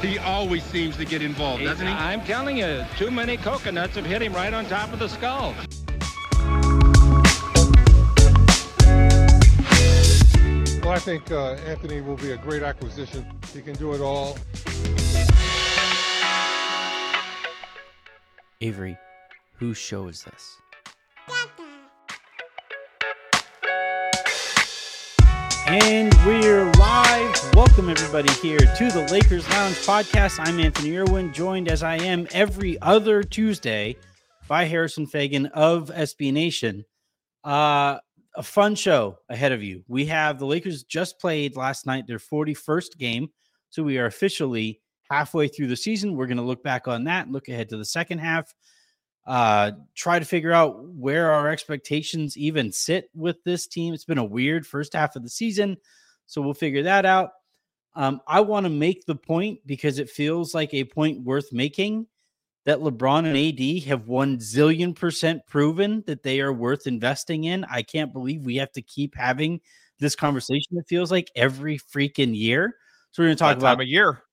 He always seems to get involved, doesn't he? I'm telling you, too many coconuts have hit him right on top of the skull. Well, I think uh, Anthony will be a great acquisition. He can do it all. Avery, whose show is this? And we're live. Welcome, everybody, here to the Lakers Lounge podcast. I'm Anthony Irwin, joined as I am every other Tuesday by Harrison Fagan of SB Nation. Uh, a fun show ahead of you. We have the Lakers just played last night their 41st game. So we are officially halfway through the season. We're going to look back on that, look ahead to the second half, uh, try to figure out where our expectations even sit with this team. It's been a weird first half of the season. So we'll figure that out. Um, I want to make the point because it feels like a point worth making that LeBron and AD have one zillion percent proven that they are worth investing in. I can't believe we have to keep having this conversation. It feels like every freaking year. So we're going to talk about of year.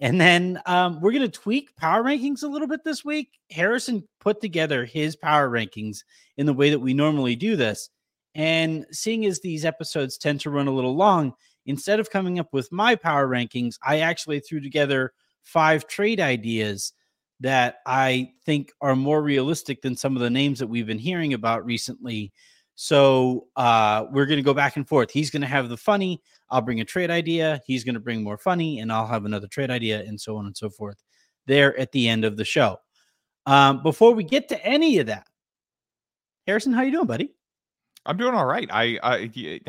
And then um, we're going to tweak power rankings a little bit this week. Harrison put together his power rankings in the way that we normally do this. And seeing as these episodes tend to run a little long, instead of coming up with my power rankings, I actually threw together five trade ideas that I think are more realistic than some of the names that we've been hearing about recently. So uh, we're going to go back and forth. He's going to have the funny. I'll bring a trade idea. He's going to bring more funny, and I'll have another trade idea, and so on and so forth. There at the end of the show. Um, before we get to any of that, Harrison, how you doing, buddy? I'm doing all right. I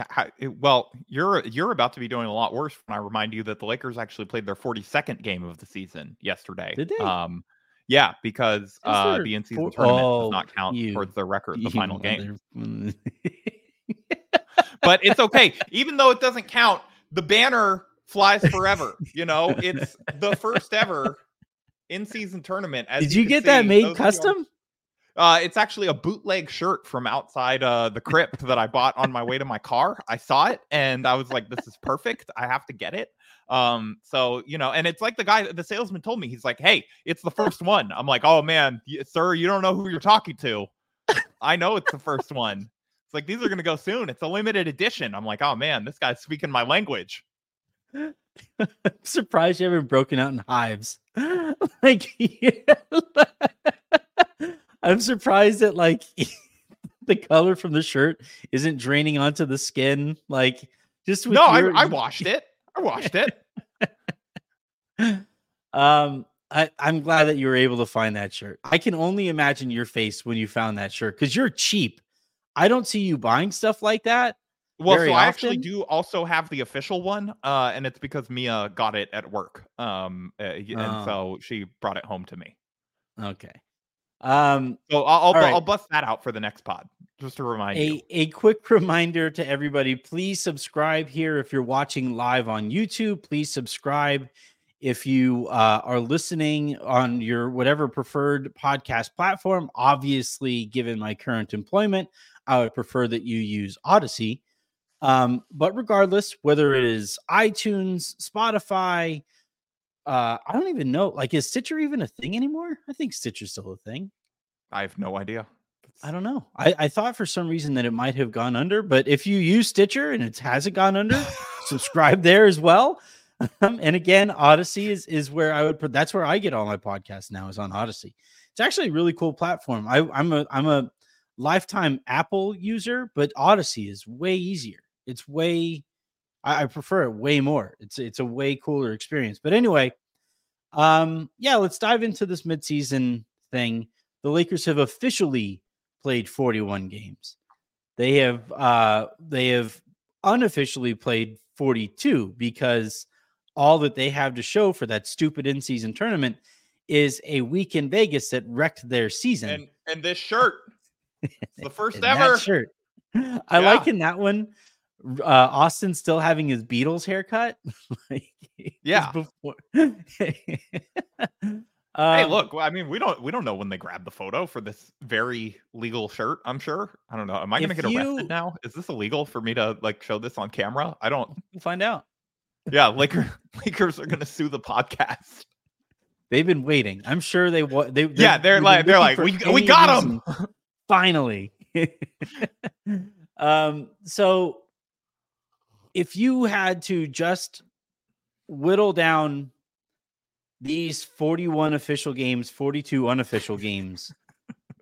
ha- well, you're you're about to be doing a lot worse when I remind you that the Lakers actually played their 42nd game of the season yesterday. Did they? Um, yeah, because uh, the in-season four- tournament Oh, does not count you- towards their record, the final game. But it's okay, even though it doesn't count. The banner flies forever. You know, it's the first ever in-season tournament. As Did you can get that see, made those of custom? Uh, it's actually a bootleg shirt from outside uh, the crypt that I bought on my way to my car. I saw it and I was like, "This is perfect. I have to get it." Um, so you know, and it's like the guy, the salesman told me, he's like, "Hey, it's the first one." I'm like, "Oh man, sir, you don't know who you're talking to." I know it's the first one. It's like these are gonna go soon. It's a limited edition. I'm like, "Oh man, this guy's speaking my language." I'm surprised you haven't broken out in hives. like, I'm surprised that like the color from the shirt isn't draining onto the skin. Like, just with No, your- I, I washed it. I washed it. Um, I, I'm glad that you were able to find that shirt. I can only imagine your face when you found that shirt because you're cheap. I don't see you buying stuff like that. Well, so I actually do also have the official one, uh, and it's because Mia got it at work, um, uh, y- Oh. and so she brought it home to me. Okay. Um, So I'll I'll, right. I'll bust that out for the next pod, just to remind you. a, a quick reminder to everybody please subscribe here if you're watching live on youtube please subscribe if you uh, are listening on your whatever preferred podcast platform obviously given my current employment i would prefer that you use Audacy um, but regardless whether it is itunes spotify uh, i don't even know like is stitcher even a thing anymore i think stitcher's still a thing I have no idea. I don't know. I, I thought for some reason that it might have gone under, but if you use Stitcher and it hasn't gone under, subscribe there as well. Um, and again, Audacy is is where I would put. That's where I get all my podcasts now. Is on Audacy. It's actually a really cool platform. I, I'm a I'm a lifetime Apple user, but Audacy is way easier. It's way I, I prefer it way more. It's it's a way cooler experience. But anyway, Um, yeah, let's dive into this midseason thing. The Lakers have officially played 41 games. They have uh they have unofficially played 42 because all that they have to show for that stupid in-season tournament is a week in Vegas that wrecked their season. And and this shirt, the first ever. shirt. I like in that one. Uh, Austin still having his Beatles haircut. like, Yeah. Before. Hey, Um, look. I mean, we don't we don't know when they grabbed the photo for this very legal shirt. I'm sure. I don't know. Am I going to get arrested you- now? Is this illegal for me to like show this on camera? I don't. We'll find out. Yeah, Lakers Lakers are going to sue the podcast. They've been waiting. I'm sure they wa- they. Yeah, they're they've like- they're like, "We- we got 'em." Finally. um. So, if you had to just whittle down these 41 official games, 42 unofficial games,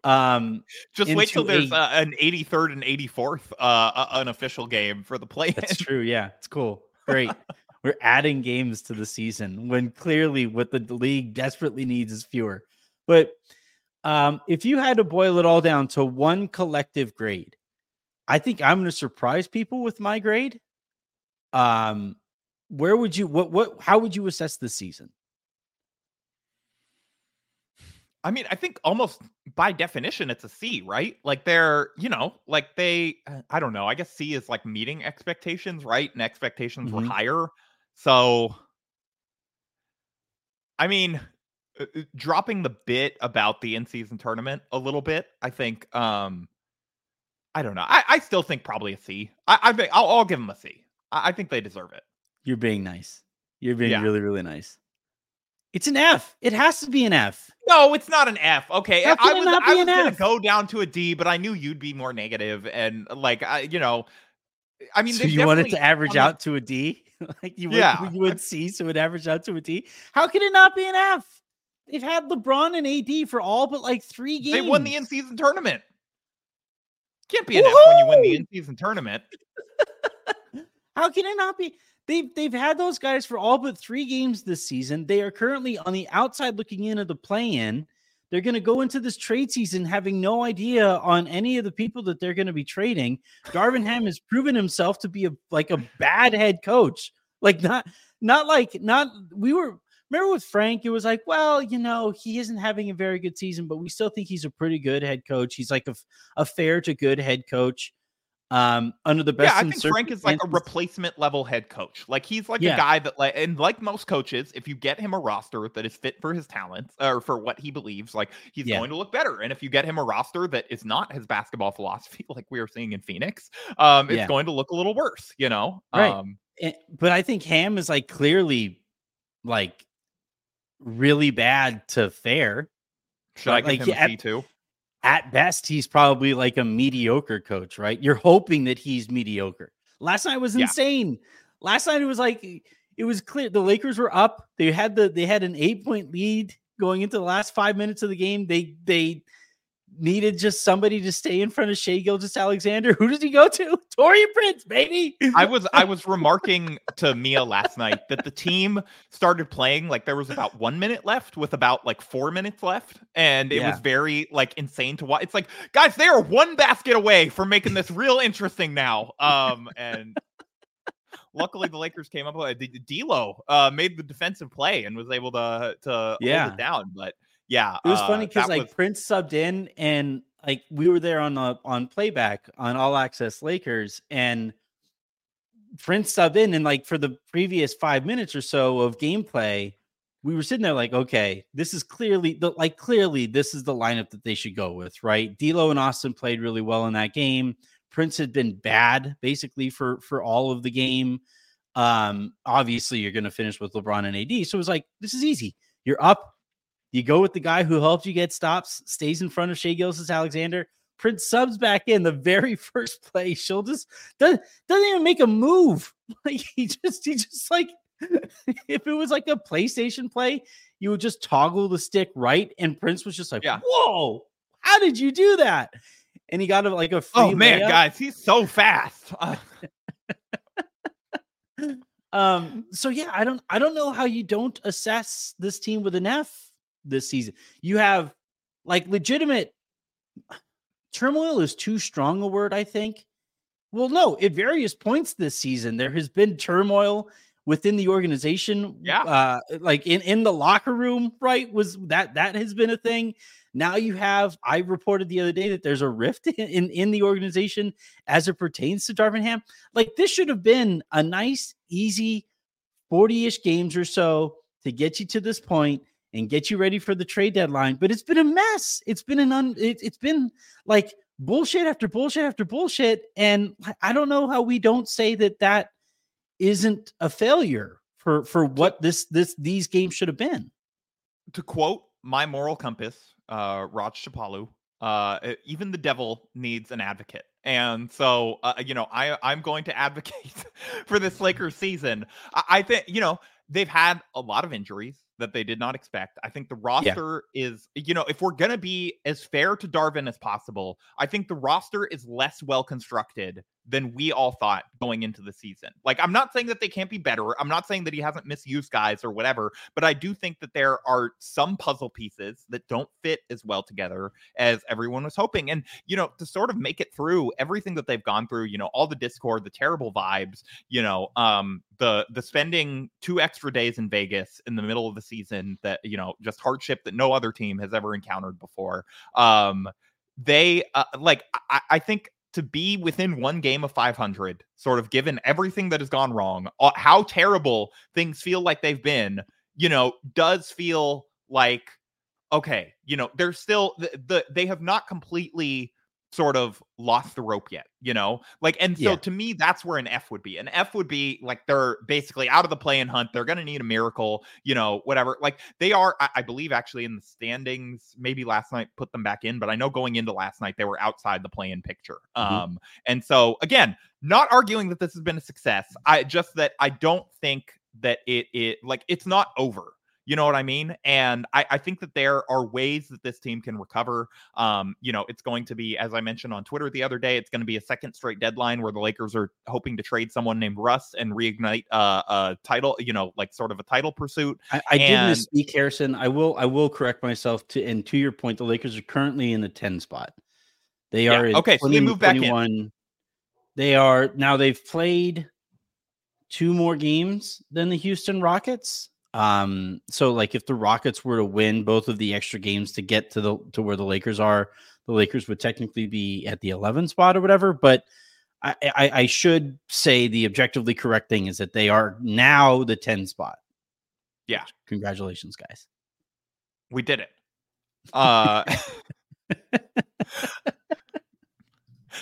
um, Just wait till there's a- uh, an 83rd and 84th uh, uh, unofficial game for the play. That's true. Yeah, it's cool. Great. We're adding games to the season when clearly what the league desperately needs is fewer. But um, if you had to boil it all down to one collective grade, I think I'm going to surprise people with my grade. Um, where would you what what how would you assess the season? I mean, I think almost by definition it's a C, right? Like they're, you know, like they uh, I don't know. I guess C is like meeting expectations, right? And expectations were Mhm. higher. So I mean, dropping the bit about the in-season tournament a little bit, I think um I don't know. I, I still think probably a C. I, I think I'll, I'll give them a C. I, I think they deserve it. You're being nice. You're being Yeah. really really nice. It's an F. It has to be an F. No, it's not an F. Okay, I was I was gonna F? go down to a D, but I knew you'd be more negative, and like I, you know, I mean, so you want it to average out to a D? like you would, Yeah. you would C, so it average out to a D. How can it not be an F? They've had LeBron and AD for all but like three games. They won the in-season tournament. Can't be an F when you win the in-season tournament. How can it not be? They've they've had those guys for all but three games this season. They are currently on the outside looking in of the play-in. They're going to go into this trade season having no idea on any of the people that they're going to be trading. Darvin Ham has proven himself to be a like a bad head coach. Like not not like not we were remember with Frank, it was like, well, you know, he isn't having a very good season, but we still think he's a pretty good head coach. He's like a, a fair to good head coach. Um, under the best. Yeah, I in think Frank is like a replacement level head coach. Like he's like Yeah. a guy that like and like most coaches, if you get him a roster that is fit for his talents or for what he believes, like he's Yeah. going to look better. And if you get him a roster that is not his basketball philosophy, like we are seeing in Phoenix, um, it's going to look a little worse, you know? Right. Um Eh, but I think Ham is like clearly like really bad to fair. should I give Like, him yeah, a C too? At best, he's probably like a mediocre coach, right? You're hoping that he's mediocre. Last night was Yeah. insane. Last night it was like it was clear the Lakers were up. They had the they had an eight point lead going into the last five minutes of the game. They they needed just somebody to stay in front of Shai Gilgeous-Alexander. Who does he go to? Taurean Prince, baby. I was I was remarking to Mia last night that the team started playing like there was about one minute left with about like four minutes left, and it Yeah. was very like insane to watch. It's like guys, they are one basket away from making this real interesting now. Um, and luckily the Lakers came up with D'Lo uh, made the defensive play and was able to to hold Yeah. it down. But yeah, It was uh, funny because like was- Prince subbed in and like we were there on the on playback on All Access Lakers and Prince subbed in and like for the previous five minutes or so of gameplay, we were sitting there like, okay, this is clearly the like clearly this is the lineup that they should go with, right? D'Lo and Austin played really well in that game. Prince had been bad basically for for all of the game. Um, obviously you're gonna finish with LeBron and AD, so it was like this is easy. You're up, you go with the guy who helped you get stops, stays in front of Shai Gilgeous-Alexander. Prince subs back in the very first play. She'll just doesn't, doesn't even make a move. Like he just he just like if it was like a PlayStation play, you would just toggle the stick right, and Prince was just like, Yeah. "Whoa, how did you do that?" And he got a, like a oh man, layup. guys, he's so fast. Uh, um, so yeah, I don't I don't know how you don't assess this team with an F this season. You have like legitimate turmoil is too strong a word, I think. Well, no, at various points this season, there has been turmoil within the organization. Yeah. Uh, like in, in the locker room, right? Was that that has been a thing. Now you have, I reported the other day that there's a rift in, in, in the organization as it pertains to Darvin Ham. Like this should have been a nice, easy 40-ish games or so to get you to this point and get you ready for the trade deadline. But it's been a mess. It's been an un it, it's been like bullshit after bullshit after bullshit. And I don't know how we don't say that that isn't a failure for for what this this these games should have been. To quote my moral compass, uh, Raj Shapalu, uh, even the devil needs an advocate. And so, uh, you know, I I'm going to advocate for this Lakers season. I, I think you know they've had a lot of injuries that they did not expect. I think the roster yeah. is, you know, if we're going to be as fair to Darvin as possible, I think the roster is less well constructed than we all thought going into the season. Like, I'm not saying that they can't be better. I'm not saying that he hasn't misused guys or whatever, but I do think that there are some puzzle pieces that don't fit as well together as everyone was hoping. And, you know, to sort of make it through everything that they've gone through, you know, all the discord, the terrible vibes, you know, um, the the spending two extra days in Vegas in the middle of the season that, you know, just hardship that no other team has ever encountered before. Um, they uh, like I, I think to be within one game of 500, sort of given everything that has gone wrong, uh, how terrible things feel like they've been, you know, does feel like okay, you know, they're still the, the they have not completely sort of lost the rope yet, you know? Like, and so yeah. to me, that's where an F would be. An F would be like they're basically out of the play and hunt. They're going to need a miracle, you know, whatever. Like, they are, I, I, believe, actually in the standings. Maybe last night put them back in, but I know going into last night, they were outside the play in picture. Mm-hmm. Um, and so again, not arguing that this has been a success. I just that I don't think that it it like it's not over you know what I mean? And I, I think that there are ways that this team can recover. Um, you know, it's going to be, as I mentioned on Twitter the other day, it's going to be a second straight deadline where the Lakers are hoping to trade someone named Russ and reignite uh, a title, you know, like sort of a title pursuit. I, I and, did misspeak, Harrison. I will I will correct myself to and to your point, the Lakers are currently in the 10 spot. They yeah, are okay, 20, so they move back in. They are now they've played two more games than the Houston Rockets. Um, so like if the Rockets were to win both of the extra games to get to the to where the Lakers are, the Lakers would technically be at the 11 spot or whatever. But I, I, I should say the objectively correct thing is that they are now the 10 spot. Yeah. Congratulations, guys. We did it. Uh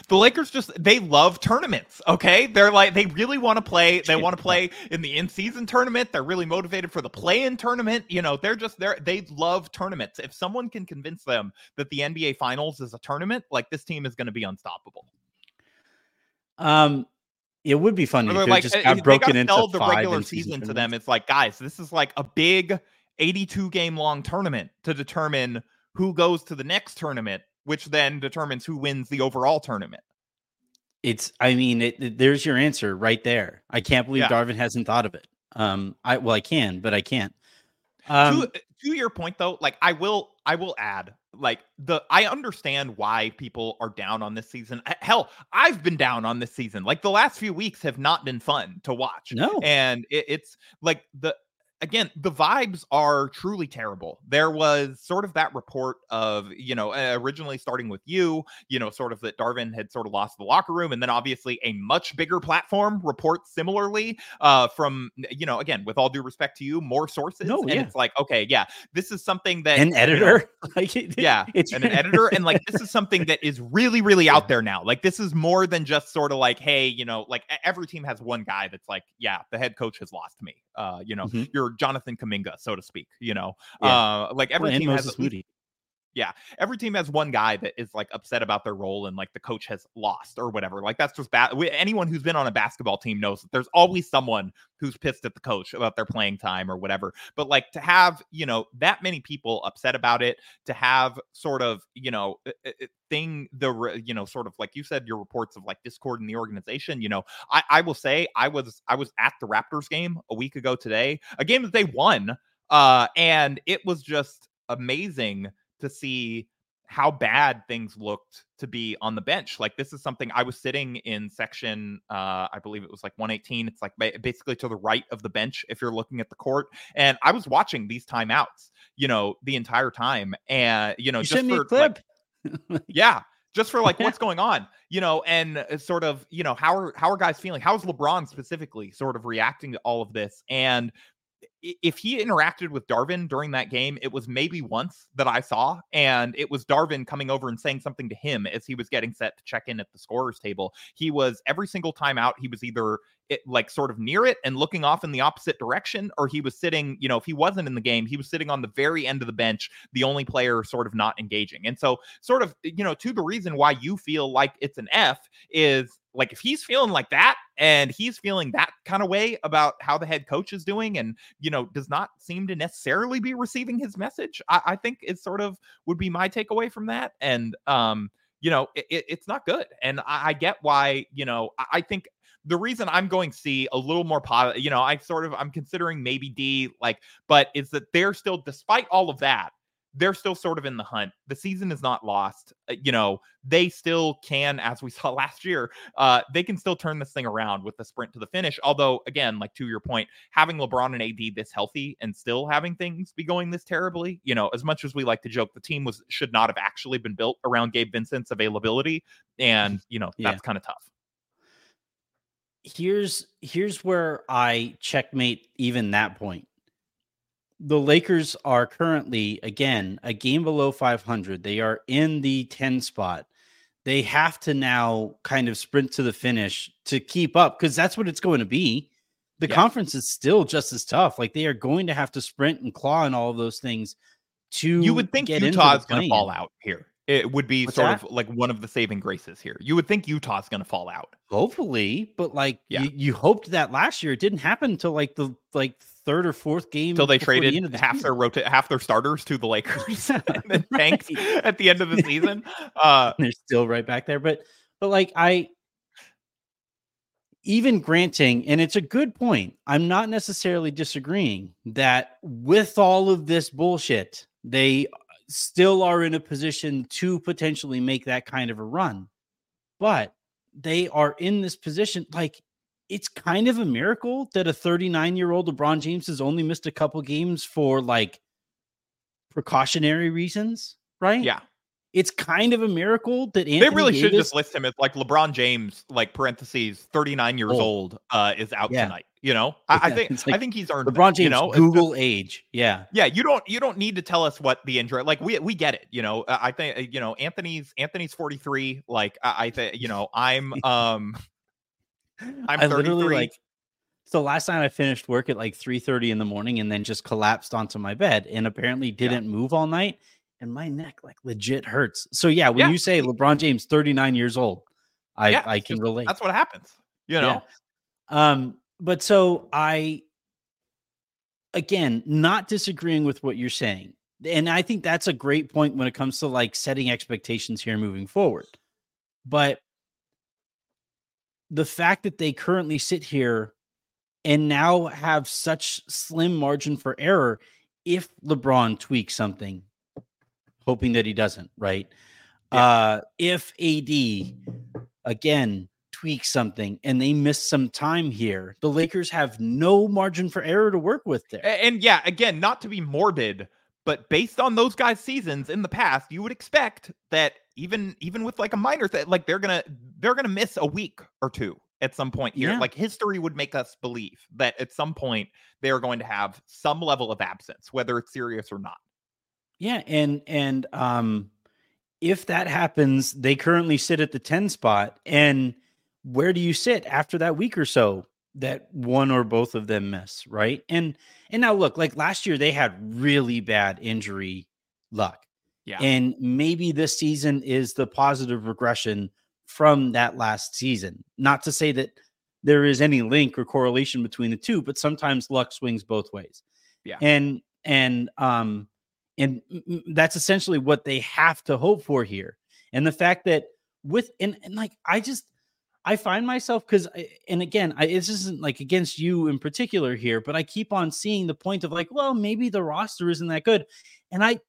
the Lakers just they love tournaments. Okay, they're like they really want to play. They want to play in the in-season tournament. They're really motivated for the play-in tournament. You know, they're just they're they love tournaments. If someone can convince them that the NBA Finals is a tournament, like this team is going to be unstoppable. Um, it would be fun if like, just got broken into the regular season to them. It's like, guys, this is like a big 82 game long tournament to determine who goes to the next tournament which then determines who wins the overall tournament. It's, I mean, it, it, there's your answer right there. I can't believe yeah. Darvin hasn't thought of it. Um, I well, I can, but I can't. Um, to, to your point though, like I will, I will add, like the I understand why people are down on this season. Hell, I've been down on this season. Like the last few weeks have not been fun to watch. No, and it, it's like the again, the vibes are truly terrible. There was sort of that report of, you know, originally starting with you, you know, sort of that Darvin had sort of lost the locker room. And then obviously a much bigger platform reports similarly uh, from, you know, again, with all due respect to you, more sources. No, and yeah. it's like, okay, yeah, this is something that an editor, you know, like, yeah, it's and an editor. And like, this is something that is really, really out there now. Like, this is more than just sort of like, hey, you know, like every team has one guy that's like, yeah, the head coach has lost me. Uh, you know, mm-hmm. you're Jonathan Kuminga, so to speak. You know, yeah. uh, like every well, team has. Least, Yeah. Every team has one guy that is like upset about their role and like the coach has lost or whatever. Like that's just bad. Anyone who's been on a basketball team knows that there's always someone who's pissed at the coach about their playing time or whatever. But like to have, you know, that many people upset about it, to have sort of, you know, thing the you know sort of like you said your reports of like discord in the organization you know i i will say i was i was at the raptors game a week ago today a game that they won uh and it was just amazing to see how bad things looked to be on the bench. Like this is something I was sitting in section uh I believe it was like 118. It's like basically to the right of the bench if you're looking at the court and I was watching these timeouts, you know, the entire time and you know you just for like, yeah, just for like what's going on, you know, and uh, sort of, you know, how are how are guys feeling? How's LeBron specifically sort of reacting to all of this? And if he interacted with Darvin during that game, it was maybe once that I saw, and it was Darvin coming over and saying something to him as he was getting set to check in at the scorer's table. He was every single time out, he was either it, like sort of near it and looking off in the opposite direction, or he was sitting, you know, if he wasn't in the game, he was sitting on the very end of the bench, the only player sort of not engaging. And so, sort of, you know, to the reason why you feel like it's an F is like if he's feeling like that and he's feeling that kind of way about how the head coach is doing and you know does not seem to necessarily be receiving his message i, I think it sort of would be my takeaway from that and um you know it, it's not good and I, I, get why you know I, I think the reason I'm going C a little more positive, you know, I sort of I'm considering maybe D, like, but is that they're still, despite all of that, they're still sort of in the hunt. The season is not lost. Uh, you know, they still can, as we saw last year, uh, they can still turn this thing around with the sprint to the finish. Although, again, like to your point, having LeBron and AD this healthy and still having things be going this terribly, you know, as much as we like to joke, the team was should not have actually been built around Gabe Vincent's availability, and you know that's yeah. kind of tough. Here's here's where I checkmate even that point the Lakers are currently again a game below 500. They are in the 10 spot. They have to now kind of sprint to the finish to keep up because that's what it's going to be. The yeah. conference is still just as tough. Like they are going to have to sprint and claw and all of those things to You would think Utah's going to fall out here. It would be What's sort that? of like one of the saving graces here. You would think Utah's going to fall out. Hopefully, but like yeah. you, you hoped that last year. It didn't happen until like the like third or fourth game until they traded the the half season. their rota- half their starters to the Lakers and then tanked at the end of the season. Uh, they're still right back there, but but like I even granting, and it's a good point. I'm not necessarily disagreeing that with all of this bullshit, they still are in a position to potentially make that kind of a run. But they are in this position like it's kind of a miracle that a 39 year old LeBron James has only missed a couple games for like precautionary reasons, right? Yeah. It's kind of a miracle that Anthony they really Davis, should just list him as like LeBron James, like parentheses, 39 years old, old uh, is out yeah. tonight. You know, I, I think like I think he's earned LeBron James. You know, Google just, age. Yeah, yeah. You don't you don't need to tell us what the injury. Like we we get it. You know, I think you know Anthony's Anthony's 43. Like I, I think you know I'm um I'm I literally like so last night I finished work at like 3 30 in the morning and then just collapsed onto my bed and apparently didn't yeah. move all night. And my neck like legit hurts. So yeah, when yeah. you say LeBron James 39 years old, I, yeah, I can relate. That's what happens. You know? Um, but so I again not disagreeing with what you're saying. And I think that's a great point when it comes to like setting expectations here moving forward. But the fact that they currently sit here and now have such slim margin for error if LeBron tweaks something, hoping that he doesn't, right? Yeah. Uh, if AD again tweaks something and they miss some time here, the Lakers have no margin for error to work with there. And yeah, again, not to be morbid, but based on those guys' seasons in the past, you would expect that even even with like a minor thing, like they're gonna they're gonna miss a week or two at some point here. Yeah. Like history would make us believe that at some point they are going to have some level of absence, whether it's serious or not. Yeah, and and um if that happens, they currently sit at the 10 spot. And where do you sit after that week or so that one or both of them miss, right? And and now look, like last year they had really bad injury luck. Yeah. And maybe this season is the positive regression from that last season. Not to say that there is any link or correlation between the two, but sometimes luck swings both ways. Yeah. And and um and that's essentially what they have to hope for here. And the fact that with and, and like I just I find myself because and again, I this isn't like against you in particular here, but I keep on seeing the point of like, well, maybe the roster isn't that good. And I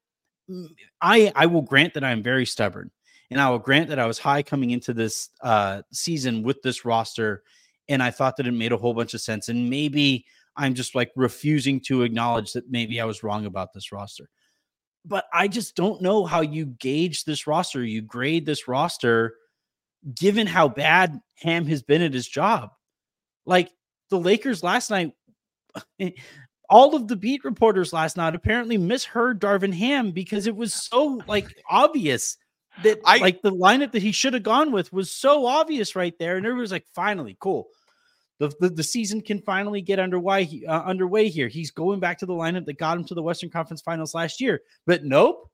I I will grant that I'm very stubborn. And I will grant that I was high coming into this uh season with this roster and I thought that it made a whole bunch of sense. And maybe I'm just like refusing to acknowledge that maybe I was wrong about this roster. But I just don't know how you gauge this roster, you grade this roster, given how bad Ham has been at his job. Like the Lakers last night, eh, all of the beat reporters last night apparently misheard Darvin Ham because it was so like obvious that I, like the lineup that he should have gone with was so obvious right there, and everybody was like, "Finally, cool." The, the, the season can finally get underway uh, underway here. He's going back to the lineup that got him to the Western Conference Finals last year. But nope.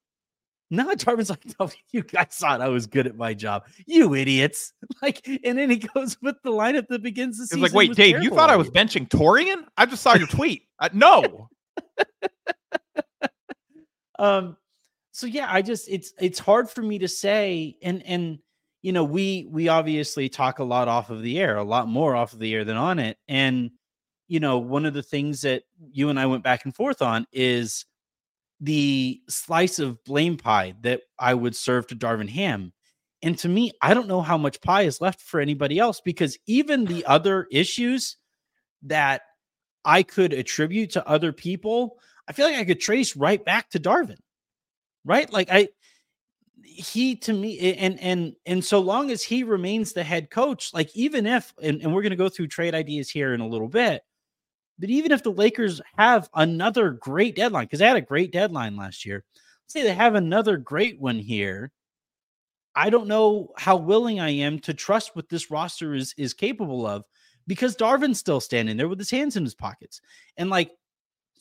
Now Darvin's like, no, you guys thought I was good at my job. You idiots. Like, and then he goes with the lineup that begins the season. It's like, wait, Dave, you thought I was benching Taurean? I just saw your tweet. Uh, no. um, so yeah, I just it's it's hard for me to say, and and you know, we we obviously talk a lot off of the air, a lot more off of the air than on it. And you know, one of the things that you and I went back and forth on is the slice of blame pie that I would serve to Darvin Ham. And to me, I don't know how much pie is left for anybody else because even the other issues that I could attribute to other people, I feel like I could trace right back to Darvin. Right? Like I he to me and and and so long as he remains the head coach like even if and, and we're going to go through trade ideas here in a little bit but even if the lakers have another great deadline because they had a great deadline last year let's say they have another great one here i don't know how willing i am to trust what this roster is is capable of because darvin's still standing there with his hands in his pockets and like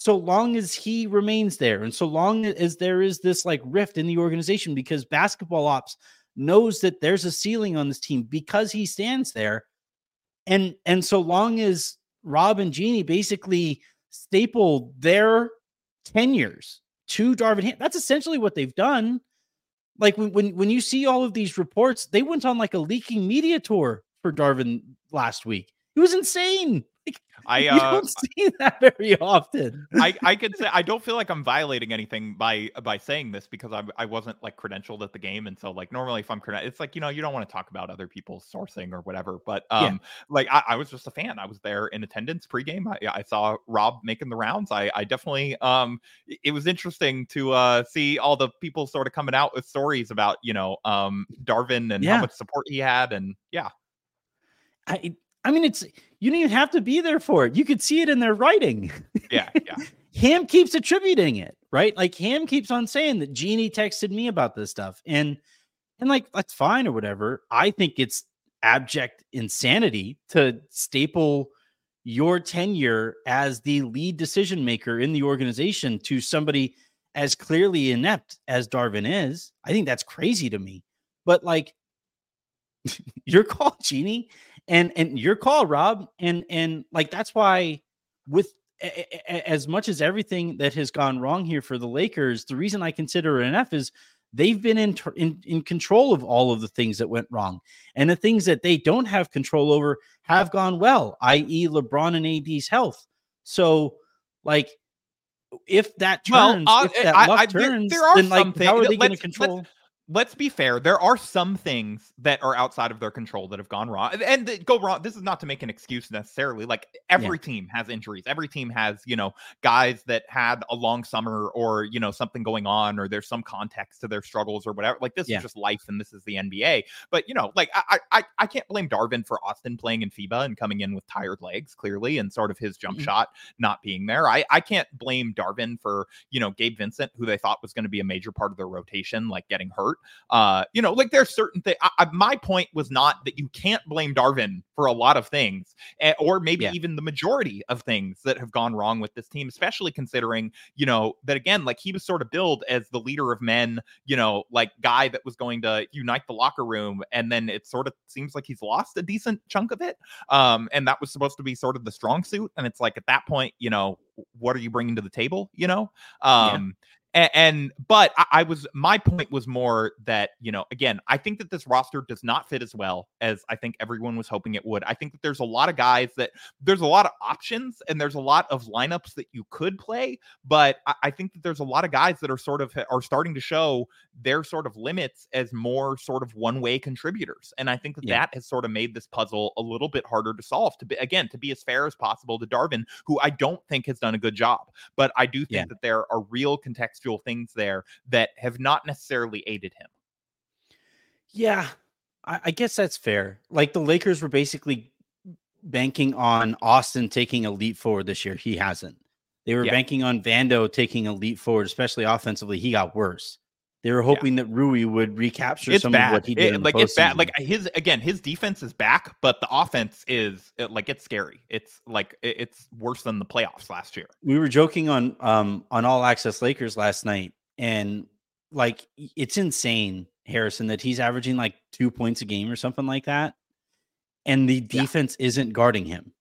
so long as he remains there and so long as there is this like rift in the organization because basketball ops knows that there's a ceiling on this team because he stands there and and so long as rob and jeanie basically staple their tenures to darvin Ham, that's essentially what they've done. Like when, when when you see all of these reports they went on like a leaking media tour for darvin last week. It was insane I uh, you don't see that very often. I I could say I don't feel like I'm violating anything by by saying this because I I wasn't like credentialed at the game, and so like normally if I'm credentialed, it's like you know you don't want to talk about other people's sourcing or whatever. But um, yeah. like I, I, was just a fan. I was there in attendance pregame. I, I saw Rob making the rounds. I I definitely um it was interesting to uh see all the people sort of coming out with stories about you know um Darvin and yeah. how much support he had, and yeah. I I mean, it's you don't even have to be there for it. You could see it in their writing. Yeah, yeah. Ham keeps attributing it, right? Like Ham keeps on saying that Jeanie texted me about this stuff, and and like that's fine or whatever. I think it's abject insanity to staple your tenure as the lead decision maker in the organization to somebody as clearly inept as Darvin is. I think that's crazy to me. But like your call, Jeanie and and your call rob and and like that's why with a, a, as much as everything that has gone wrong here for the lakers the reason i consider it an f is they've been in, in in control of all of the things that went wrong and the things that they don't have control over have gone well i.e lebron and ad's health so like if that turns, well, uh, if that I, I, turns, there, there are then like how are they going to control? Let's be fair. There are some things that are outside of their control that have gone wrong and go wrong. This is not to make an excuse necessarily. Like every yeah. team has injuries. Every team has, you know, guys that had a long summer or, you know, something going on or there's some context to their struggles or whatever. Like this yeah. is just life and this is the NBA. But, you know, like I, I, I can't blame Darvin for Austin playing in FIBA and coming in with tired legs, clearly, and sort of his jump mm-hmm. shot not being there. I, I can't blame Darvin for, you know, Gabe Vincent, who they thought was going to be a major part of their rotation, like getting hurt Uh, you know, like there's certain things. My point was not that you can't blame Darvin for a lot of things, or maybe Yeah. even the majority of things that have gone wrong with this team, especially considering, you know, that again, like he was sort of billed as the leader of men, you know, like guy that was going to unite the locker room, and then it sort of seems like he's lost a decent chunk of it. Um, and that was supposed to be sort of the strong suit, and it's like at that point, you know, what are you bringing to the table? You know, Yeah. um, and, and but I, I was my point was more that you know again I think that this roster does not fit as well as I think everyone was hoping it would. I think that there's a lot of guys that there's a lot of options and there's a lot of lineups that you could play, but I, I think that there's a lot of guys that are sort of are starting to show their sort of limits as more sort of one way contributors, and I think that Yeah. that has sort of made this puzzle a little bit harder to solve. To be again to be as fair as possible to Darvin, who I don't think has done a good job, but I do think Yeah. that there are real contextual things there that have not necessarily aided him. Yeah, I, I guess that's fair. Like the Lakers were basically banking on Austin taking a leap forward this year. He hasn't. They were Yeah. banking on Vando taking a leap forward, especially offensively. He got worse. They were hoping that Rui would recapture It's some bad. of what he did. It- like it's bad. Like his again, his defense is back, but the offense is it- like it's scary. It's like it- it's worse than the playoffs last year. we were joking on um on all access Lakers last night, and like it's insane, Harrison, that he's averaging like two points a game or something like that, and the Yeah. defense isn't guarding him.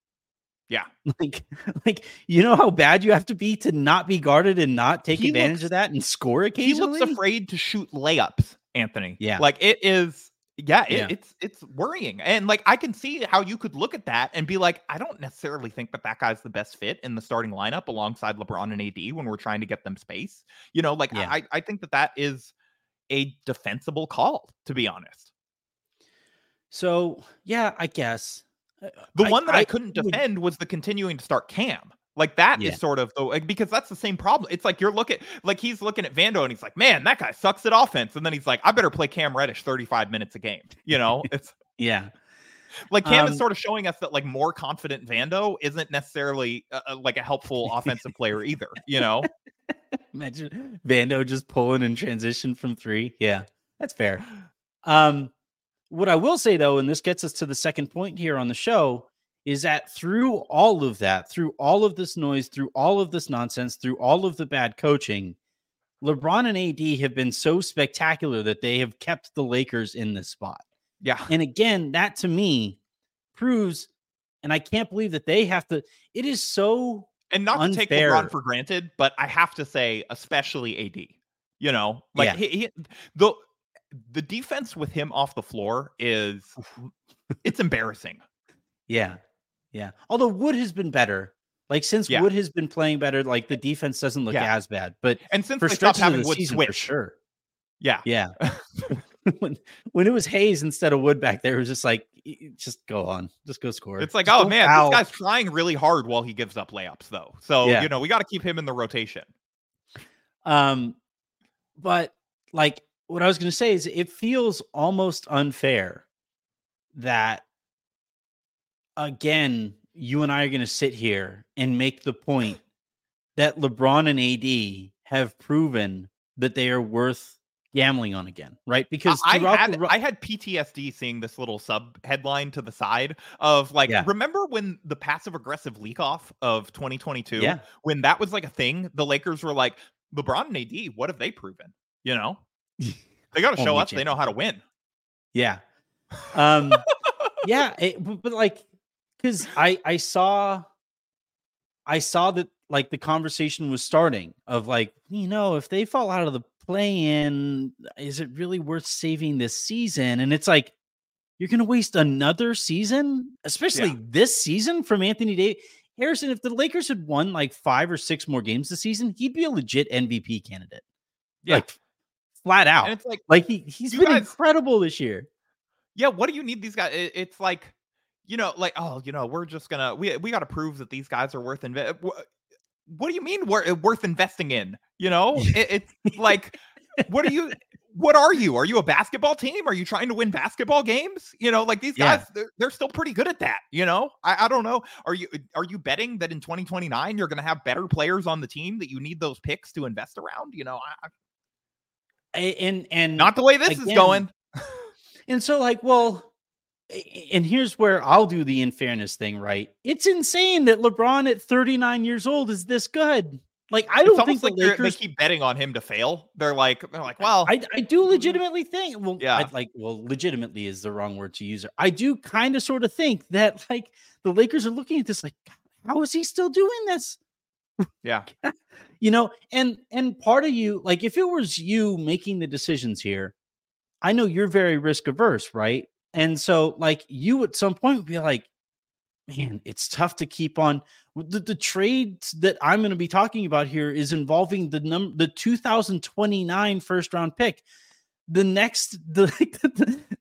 Yeah. Like, like you know how bad you have to be to not be guarded and not take He advantage looks- of that and score occasionally. He looks afraid to shoot layups, Anthony. Yeah. Like it is yeah, it, Yeah. it's it's worrying. And like I can see how you could look at that and be like, I don't necessarily think that that guy's the best fit in the starting lineup alongside LeBron and AD when we're trying to get them space. You know, like Yeah. I I think that that is a defensible call to be honest. So yeah, I guess The I- one that I, I couldn't defend was the continuing to start Cam. Like that is Yeah. sort of the like, because that's the same problem. It's like you're looking like he's looking at Vando and he's like, man, that guy sucks at offense. And then he's like, I better play Cam Reddish 35 minutes a game. You know, it's yeah. like Cam Um, is sort of showing us that like more confident Vando isn't necessarily uh, uh, like a helpful offensive player either. You know, Imagine Vando just pulling in transition from three. Yeah, that's fair. Um, what I will say though, and this gets us to the second point here on the show, is that through all of that, through all of this noise, through all of this nonsense, through all of the bad coaching, LeBron and AD have been so spectacular that they have kept the Lakers in this spot. yeah, And again, that to me proves, and I can't believe that they have to. It is so and not to take Unfair. LeBron for granted, but I have to say, especially AD. You know, like Yeah. he, he the the defense with him off the floor is it's embarrassing. Yeah. Yeah. Although Wood has been better. Like since Yeah. Wood has been playing better, like the defense doesn't look Yeah. as bad. But And since for they stopped having the Wood season, switch, for sure. yeah, Yeah. when when it was Hayes instead of Wood back there, it was just like just go on. Just go score. it's like, Just oh man, foul. this guy's trying really hard while he gives up layups, though. So Yeah. you know, we got to keep him in the rotation. Um, but like what I was going to say is it feels almost unfair that again, you and I are going to sit here and make the point that LeBron and AD have proven that they are worth gambling on again, right? Because I had the I had PTSD seeing this little sub headline to the side of like, Yeah. remember when the passive aggressive leak off of 2022? Yeah. when that was like a thing, the Lakers were like, LeBron and AD, what have they proven? You know, they got to show us they know how to win. Yeah. Um yeah, it, but, but like cuz I I saw I saw that like the conversation was starting of like, you know, if they fall out of the play in, is it really worth saving this season? And it's like you're going to waste another season, especially this season from Anthony Davis. Harrison, if the Lakers had won like 5 or 6 more games this season, he'd be a legit MVP candidate. Yeah. Like flat out. And it's like, Like he he's been guys- incredible this year. yeah, what do you need these guys? It- it's like, you know, like, oh, you know, we're just gonna we we got to prove that these guys are worth invest. Uh, what do you mean we're uh, worth investing in? You know, it, it's like, what are you? What are you? Are you a basketball team? Are you trying to win basketball games? You know, like these Yeah. guys, they're, they're still pretty good at that. You know, I, I don't know. Are you are you betting that in 2029 you're going to have better players on the team that you need those picks to invest around? You know, I- and and not the way this again, is going. And so, like, well, and here's where I'll do the in fairness thing, right? It's insane that LeBron at 39 years old is this good. Like, I don't think the Lakers they keep betting on him to fail. They're like, they're like, well, I, I do mm-hmm. legitimately think, well, Yeah. I, like, well, legitimately is the wrong word to use. I do kind of sort of think that like the Lakers are looking at this like, how is he still doing this? Yeah, you know and and part of you like if it was you making the decisions here i know you're very risk averse right? And so like you at some point would be like man it's tough to keep on the, the trades that i'm going to be talking about here is involving the number the 2029 first round pick. The next the,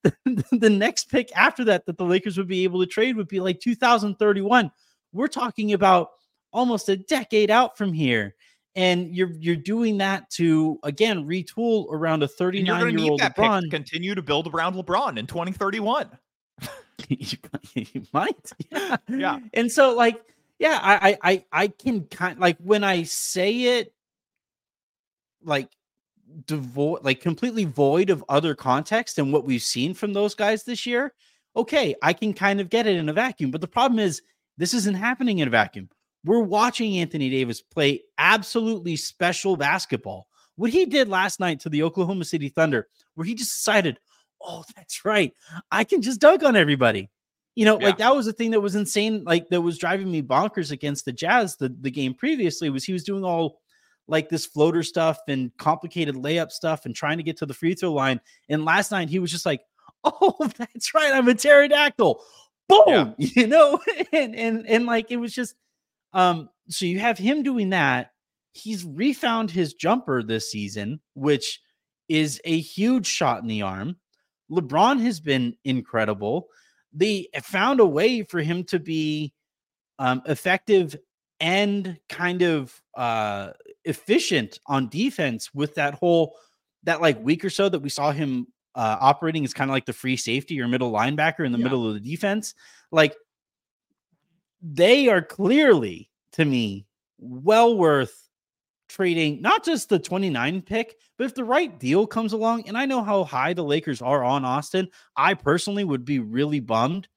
the, the next pick after that that the lakers would be able to trade would be like 2031 we're talking about almost a decade out from here and you're you're doing that to again retool around a 39 year old LeBron. to continue to build around LeBron in 2031. you, you might, yeah. Yeah. And so, like, yeah, I, I, I, I can kind like when I say it, like devoid, like completely void of other context and what we've seen from those guys this year. Okay, I can kind of get it in a vacuum, but the problem is this isn't happening in a vacuum. We're watching Anthony Davis play absolutely special basketball. What he did last night to the Oklahoma City Thunder, where he just decided, oh, that's right, I can just dunk on everybody. You know, like that was the thing that was insane, like that was driving me bonkers against the Jazz. The the game previously was he was doing all like this floater stuff and complicated layup stuff and trying to get to the free throw line. And last night he was just like, oh, that's right, I'm a pterodactyl. Boom, Yeah. you know, and and and like it was just um, so you have him doing that. He's refound his jumper this season, which is a huge shot in the arm. LeBron has been incredible. They found a way for him to be um, effective and kind of uh, efficient on defense with that whole that like week or so that we saw him uh, operating as kind of like the free safety or middle linebacker in the Yeah. middle of the defense. Like they are clearly to me well worth trading not just the 29 pick but if the right deal comes along and i know how high the lakers are on austin i personally would be really bummed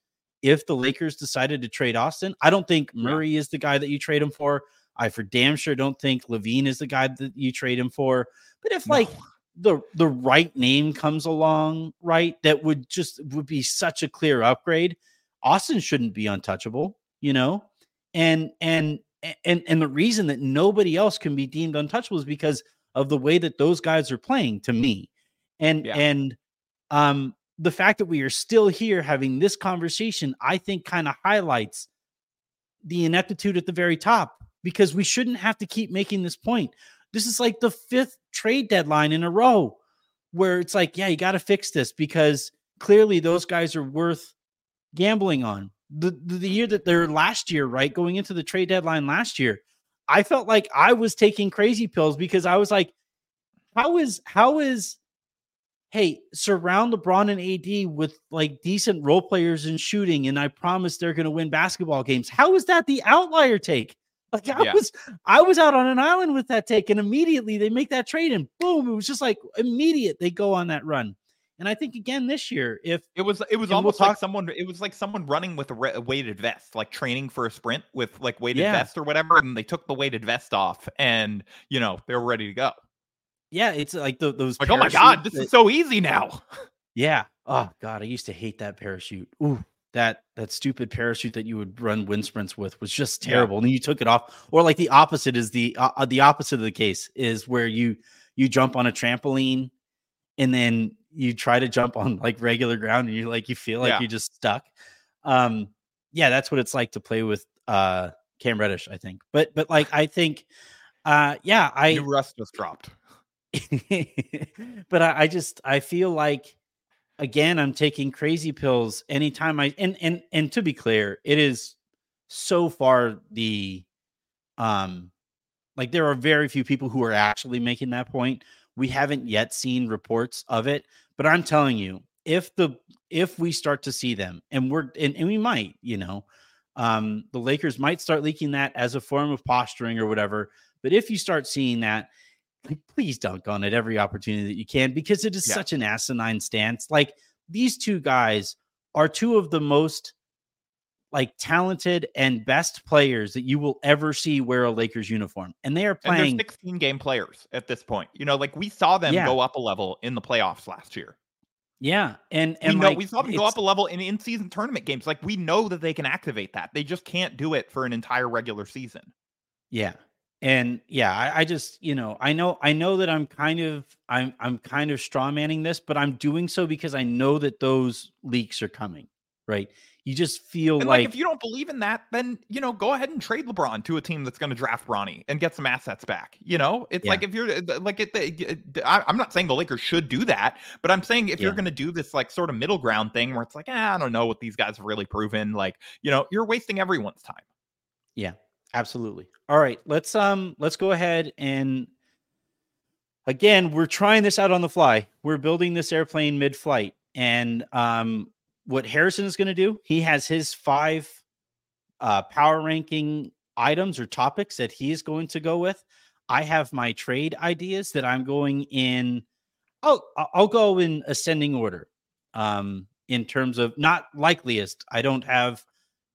if the lakers decided to trade austin. I don't think murray is the guy that you trade him for. I for damn sure don't think lavine is the guy that you trade him for. But if like the the right name comes along right that would just would be such a clear upgrade austin shouldn't be untouchable you know? And and and and the reason that nobody else can be deemed untouchable is because of the way that those guys are playing to me. And Yeah. and um the fact that we are still here having this conversation i think kind of highlights the ineptitude at the very top because we shouldn't have to keep making this point. This is like the fifth trade deadline in a row where it's like yeah you got to fix this because clearly those guys are worth gambling on the, the year that they're last year, right? Going into the trade deadline last year, I felt like I was taking crazy pills because I was like, how is how is hey, surround LeBron and AD with like decent role players and shooting, and I promise they're gonna win basketball games. How is that the outlier take? Like I Yeah. was I was out on an island with that take, and immediately they make that trade, and boom, it was just like immediate they go on that run. And I think again this year, if It was it was And we'll almost like someone it was like someone running with a, re- a weighted vest, like training for a sprint with like weighted Yeah. vest or whatever, and they took the weighted vest off, and you know they were ready to go. yeah, it's like the, those Like, oh my god, this that- is so easy now. Yeah. Oh god, I used to hate that parachute. Ooh, that that stupid parachute that you would run wind sprints with was just Yeah. terrible. And then you took it off. Or like the opposite is the uh, uh, the opposite of the case is where you you jump on a trampoline and then you try to jump on like regular ground and you like you feel like Yeah. you're just stuck. Um yeah, that's what it's like to play with uh Cam Reddish, I think. But but like I think uh yeah, I New rust just dropped. but I, I just I feel like again I'm taking crazy pills anytime I and and and to be clear, it is so far the um like there are very few people who are actually making that point. We haven't yet seen reports of it, but I'm telling you, if the if we start to see them and we're and, and we might, you know, um the Lakers might start leaking that as a form of posturing or whatever. But if you start seeing that, please dunk on it every opportunity that you can because it is Yeah. such an asinine stance. Like these two guys are two of the most like talented and best players that you will ever see wear a Lakers uniform, and they are playing. 16 game players at this point. You know, like we saw them Yeah. go up a level in the playoffs last year. yeah, and and we know like, we saw them go up a level in in season tournament games. Like we know that they can activate that. They just can't do it for an entire regular season. Yeah. And yeah, I, I just, you know, I know, I know that I'm kind of, I'm, I'm kind of straw manning this, but I'm doing so because I know that those leaks are coming, right? You just feel And like, like, if you don't believe in that, then you know, go ahead and trade LeBron to a team that's going to draft Bronny and get some assets back. You know, it's Yeah. like if you're uh, like, it, the- I, I'm not saying the Lakers should do that, but I'm saying if you're going to do this like sort of middle ground thing where it's like, eh, I don't know what these guys have really proven. Like, you know, you're wasting everyone's time. Yeah, absolutely. All right, let's, um, let's go ahead and again, we're trying this out on the fly. We're building this airplane mid flight. And, um, what Harrison is going to do, he has his five, uh, power ranking items or topics that he is going to go with. I have my trade ideas that I'm going in. I'll- I'll go in ascending order. Um, in terms of not likeliest, I don't have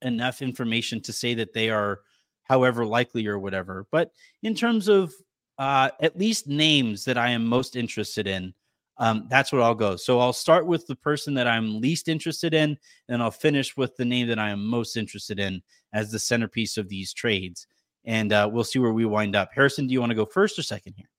enough information to say that they are, however likely or whatever. But in terms of uh, at least names that I am most interested in, um, that's what I'll go. So I'll start with the person that I'm least interested in, and I'll finish with the name that I am most interested in as the centerpiece of these trades. And uh, we'll see where we wind up. Harrison, do you want to go first or second here?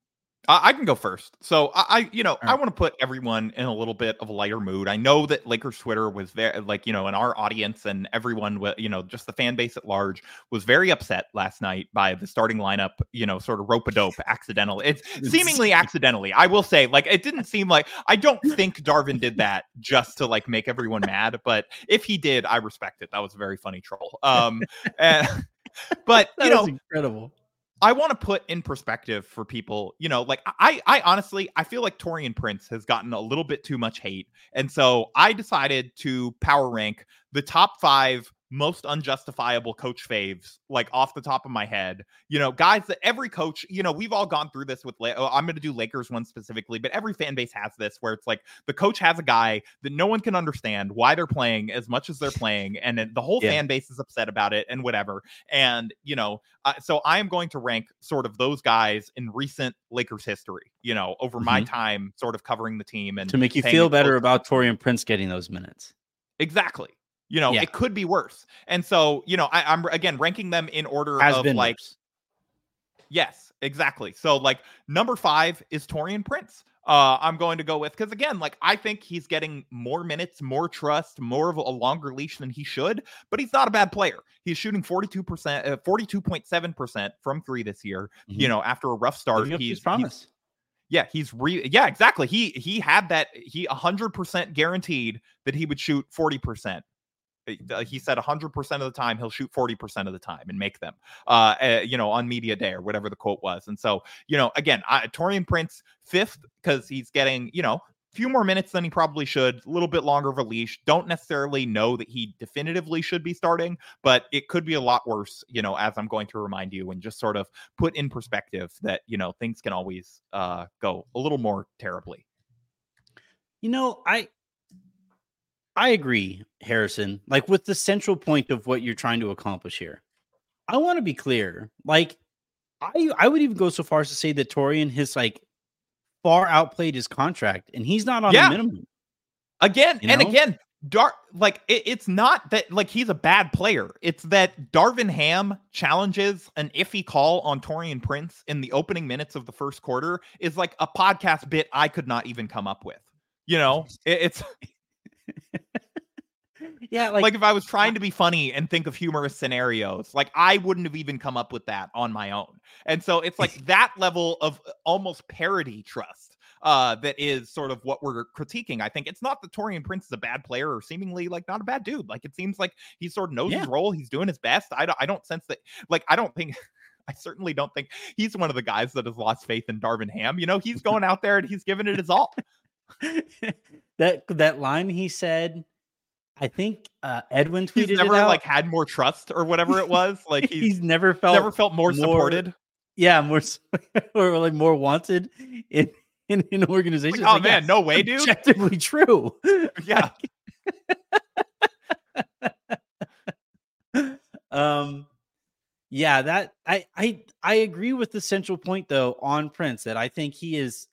I I can go first. So I, I you know, I want to put everyone in a little bit of a lighter mood. I know that Lakers Twitter was very, like, you know, and our audience and everyone, you know, just the fan base at large was very upset last night by the starting lineup, you know, sort of rope a dope accidental. It's seemingly accidentally. I will say, like, it didn't seem like I don't think Darvin did that just to like make everyone mad, but if he did, I respect it. That was a very funny troll. Um, and, but you know, incredible. I want to put in perspective for people, you know, like I I honestly I feel like Taurean Prince has gotten a little bit too much hate. And so I decided to power rank the top 5 most unjustifiable coach faves like off the top of my head. You know, guys that every coach, you know, we've all gone through this with La- oh, I'm going to do Lakers one specifically, but every fan base has this where it's like the coach has a guy that no one can understand why they're playing as much as they're playing and then the whole Yeah. fan base is upset about it and whatever. And, you know, uh, so I am going to rank sort of those guys in recent Lakers history, you know, over my time sort of covering the team and To make you feel better about Taurean Prince getting those minutes. Exactly. You know, Yeah. it could be worse. And so, you know, I, I'm again ranking them in order Has of like worse. Yes, exactly. So like number five is Taurean Prince. Uh, I'm going to go with because again, like I think he's getting more minutes, more trust, more of a longer leash than he should, but he's not a bad player. He's shooting 42%, uh, 42.7% from three this year. You Mhm. know, after a rough start, Living up to he's, he's promise. yeah, he's re yeah, exactly. He he had that he 100% guaranteed that he would shoot 40%. Uh, He said 100% of the time he'll shoot 40% of the time and make them. Uh, uh you know, on media day or whatever the quote was. And so, you know, again, I, Taurean Prince fifth cuz he's getting, you know, a few more minutes than he probably should, a little bit longer of a leash. Don't necessarily know that he definitively should be starting, but it could be a lot worse, you know, as I'm going to remind you and just sort of put in perspective that, you know, things can always uh go a little more terribly. You know, I I agree, Harrison. Like with the central point of what you're trying to accomplish here. I want to be clear. Like I I would even go so far as to say that Taurean has like far outplayed his contract and he's not on Yeah. a minimum. Again You and again, Dar like it, it's not that like he's a bad player. It's that Darvin Ham challenges an iffy call on Taurean Prince in the opening minutes of the first quarter is like a podcast bit I could not even come up with. You know, It- it's Yeah, like, like, if I was trying to be funny and think of humorous scenarios, like I wouldn't have even come up with that on my own. And so it's like that level of uh, almost parody trust uh that is sort of what we're critiquing. I think it's not that Taurean Prince is a bad player or seemingly like not a bad dude. Like it seems like he sort of knows Yeah. his role, he's doing his best. I don't I don't sense that like I don't think I certainly don't think he's one of the guys that has lost faith in Darvin Ham. You know, he's going out there and he's giving it his all. that that line he said, I think uh Edwin tweeted He's never it out. like had more trust or whatever it was. Like he's, he's, never felt never felt more, more- supported. yeah, more or like more wanted in in an organization. Like, oh like, man, yeah, no way, dude. objectively true. Yeah. um yeah that i i i agree with the central point though on prince that i think he is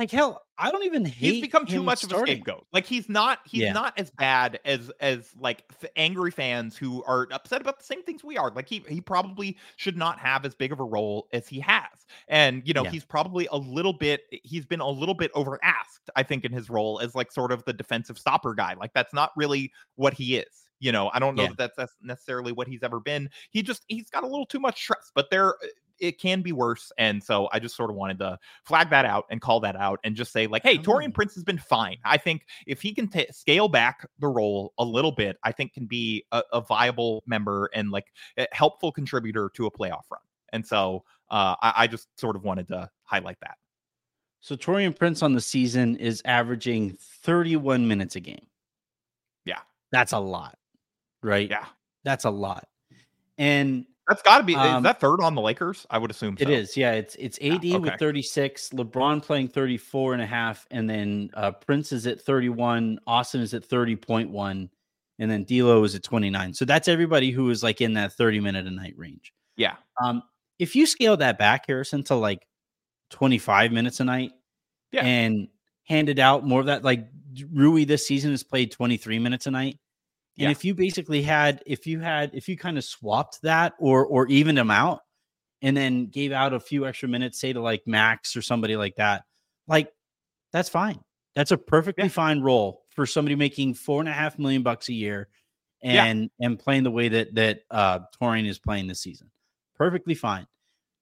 like hell i don't even hate he's become too much of a scapegoat. Like he's not he's Yeah. not as bad as as like f- angry fans who are upset about the same things we are. Like he he probably should not have as big of a role as he has. And you know, Yeah. he's probably a little bit he's been a little bit over asked, I think, in his role as like sort of the defensive stopper guy. Like that's not really what he is. You know, I don't know Yeah. that that's, that's necessarily what he's ever been. He just he's got a little too much stress, but there it can be worse. And so I just sort of wanted to flag that out and call that out and just say, like, hey, Taurean Oh. Prince has been fine. I think if he can ta scale back the role a little bit, I think can be a, a viable member and like a helpful contributor to a playoff run. And so uh, I, I just sort of wanted to highlight that. so taurean prince on the season is averaging 31 minutes a game Yeah. that's a lot right Yeah. that's a lot and That's got to be. Um, is that third on the Lakers? I would assume It so. is, yeah. It's it's AD okay. with 36, LeBron playing 34 and a half, and then uh Prince is at 31, Austin is at 30.1, and then D'Lo is at 29. So that's everybody who is like in that 30 minute a night range. Yeah. Um, if you scale that back, Harrison, to like 25 minutes a night, Yeah. and handed out more of that, like Rui this season has played 23 minutes a night. And Yeah. if you basically had, if you had, if you kind of swapped that or or evened them out, and then gave out a few extra minutes, say to like Max or somebody like that, like that's fine. That's a perfectly Yeah. fine role for somebody making four and a half million bucks a year Yeah. and and playing the way that that uh Taurean is playing this season. Perfectly fine.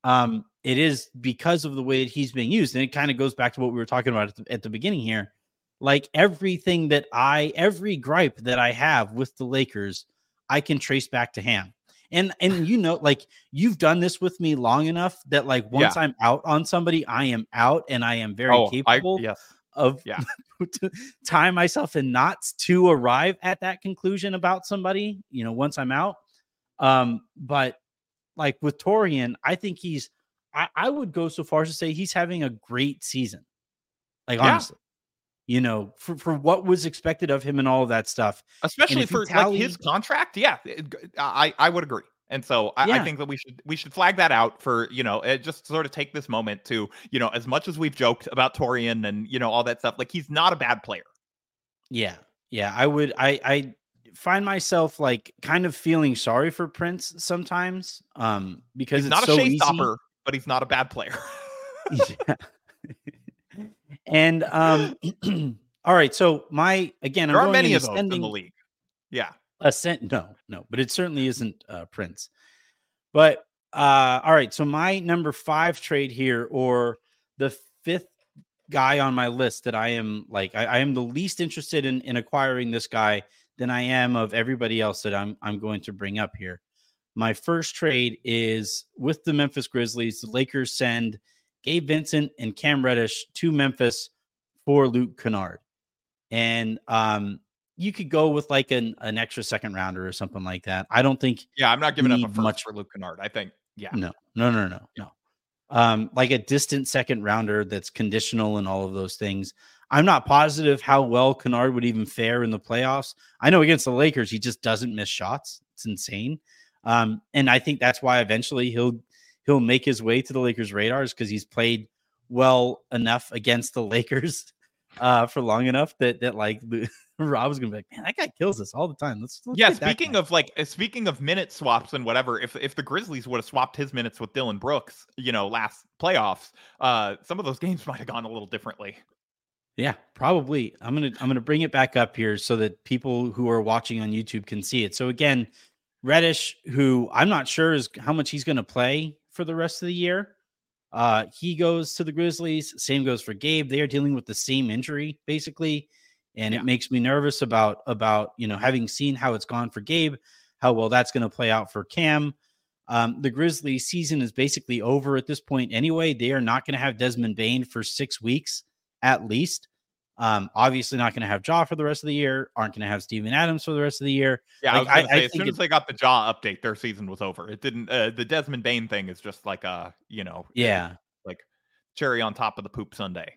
Um, it is because of the way that he's being used, and it kind of goes back to what we were talking about at the, at the beginning here. Like everything that I, every gripe that I have with the Lakers, I can trace back to Ham. And and you know, like you've done this with me long enough that like once I'm out on somebody, I am out, and I am very oh, I, capable yes. of Yeah. tie myself in knots to arrive at that conclusion about somebody, you know, once I'm out. Um, but like with Taurean, I think he's I, I would go so far as to say he's having a great season. Like Yeah. honestly, you know, for, for what was expected of him and all of that stuff. especially for tally- like his contract. Yeah, I I would agree. And so I, I think that we should we should flag that out for you know just sort of take this moment to you know as much as we've joked about Taurean and you know all that stuff like he's not a bad player. Yeah. Yeah. I would I I find myself like kind of feeling sorry for Prince sometimes. Um, because He's it's not so a showstopper, but he's not a bad player. yeah. And um all right so my again there i'm are going many of those in the league. Yeah, ascent no no but it certainly isn't uh prince. But uh all right so my number five trade here or the fifth guy on my list that i am like i, I am the least interested in in acquiring this guy than i am of everybody else that i'm i'm going to bring up here. My first trade is with the memphis grizzlies. The lakers send gabe vincent and cam reddish to memphis for luke kennard and um you could go with like an, an extra second rounder or something like that. I don't think yeah. I'm not giving up much- for Luke Kennard. I think yeah. no, no, no, no, no. Um, like a distant second rounder that's conditional and all of those things. I'm not positive how well Kennard would even fare in the playoffs. I know against the Lakers, he just doesn't miss shots. It's insane. Um, and I think that's why eventually he'll he'll make his way to the Lakers' radars because he's played well enough against the Lakers uh, for long enough that that like Rob's gonna be like, man, that guy kills us all the time. Let's, let's Yeah, speaking of like speaking of minute swaps and whatever, if if the Grizzlies would have swapped his minutes with Dillon Brooks, you know, last playoffs, uh, some of those games might have gone a little differently. Yeah, probably. I'm gonna I'm gonna bring it back up here so that people who are watching on YouTube can see it. So again, Reddish, who I'm not sure is how much he's gonna play for the rest of the year. Uh, he goes to the Grizzlies. Same goes for Gabe. They are dealing with the same injury basically, and Yeah. it makes me nervous about about you know having seen how it's gone for Gabe, how well that's going to play out for Cam. Um, the Grizzlies season is basically over at this point anyway. They are not going to have Desmond Bane for six weeks at least. Um, obviously not going to have Ja for the rest of the year. Aren't going to have Steven Adams for the rest of the year. Yeah, Like, I was gonna I- I as soon as they got the Ja update, their season was over. It didn't. Uh, the Desmond Bane thing is just like a you know, Yeah. like cherry on top of the poop sundae.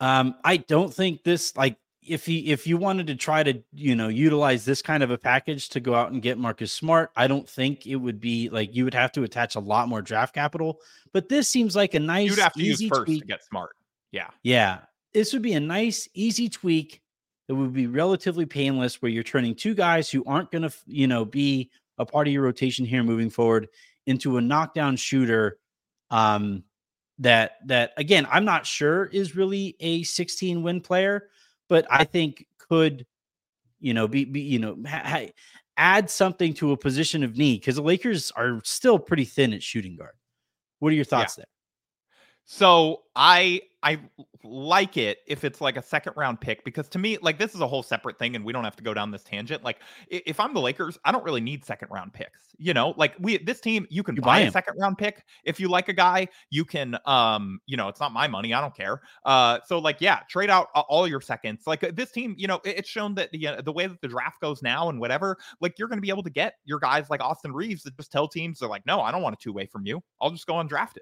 Um, I don't think this like if he if you wanted to try to you know utilize this kind of a package to go out and get Marcus Smart, I don't think it would be like you would have to attach a lot more draft capital. But this seems like a nice, You'd have to use easy first tweak. to get smart. Yeah, Yeah, this would be a nice, easy tweak that would be relatively painless, where you're turning two guys who aren't going to, you know, be a part of your rotation here moving forward into a knockdown shooter. Um, that that again, I'm not sure is really a 16 win player, but I think could, you know, be be you know ha- add something to a position of need because the Lakers are still pretty thin at shooting guard. What are your thoughts there? So I I like it if it's like a second round pick because to me like this is a whole separate thing and we don't have to go down this tangent. Like if I'm the Lakers, I don't really need second round picks. You know, like we this team you can You buy, buy a second round pick if you like a guy. You can um you know it's not my money. I don't care. Uh so like yeah, trade out all your seconds. Like uh, this team, you know, it- it's shown that the uh, the way that the draft goes now and whatever, like you're going to be able to get your guys like Austin Reaves that just tell teams they're like, no, I don't want a two way from you. I'll just go undrafted.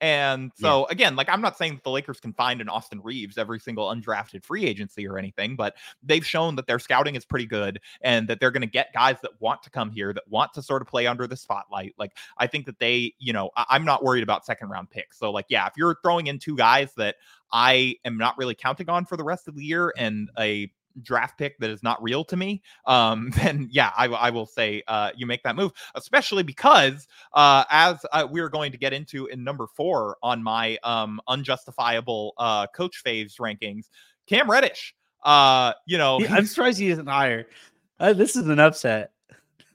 And Yeah. so again, like I'm not saying that the Lakers can find an Austin Reaves every single undrafted free agency or anything, but they've shown that their scouting is pretty good and that they're going to get guys that want to come here, that want to sort of play under the spotlight. Like I think that they, you know, I- I'm not worried about second round picks. So like, yeah, if you're throwing in two guys that I am not really counting on for the rest of the year and a draft pick that is not real to me, um, then yeah, I will say uh, you make that move, especially because uh, as uh, we're going to get into in number four on my um, unjustifiable uh, coach faves rankings, Cam Reddish. Uh, you know, Yeah, I'm surprised he isn't higher. Uh, this is an upset.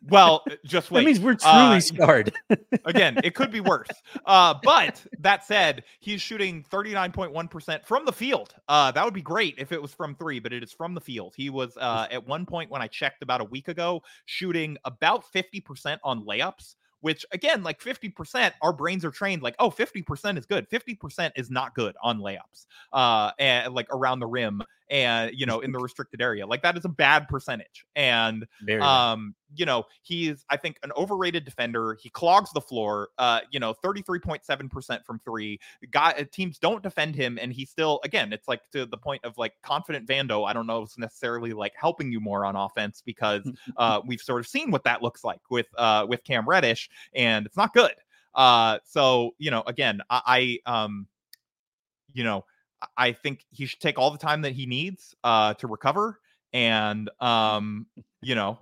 Well, just wait. That means we're truly Uh, scarred. Again, it could be worse. Uh, but that said, he's shooting 39.1% from the field. Uh, that would be great if it was from three, but it is from the field. He was uh, at one point when I checked about a week ago, shooting about 50% on layups. Which again, like 50%, our brains are trained like, oh, 50% is good. 50% is not good on layups, uh, and like around the rim and you know, in the restricted area. Like that is a bad percentage. And Very bad. um, you know, he's I think an overrated defender. He clogs the floor. Uh, you know, 33.7% from three. Guy uh, teams don't defend him, and he still again, it's like to the point of like confident Vando. I don't know if it's necessarily like helping you more on offense because uh we've sort of seen what that looks like with uh with Cam Reddish, and it's not good. Uh so you know, again, I, I um you know, I- think he should take all the time that he needs uh to recover. And um, you know,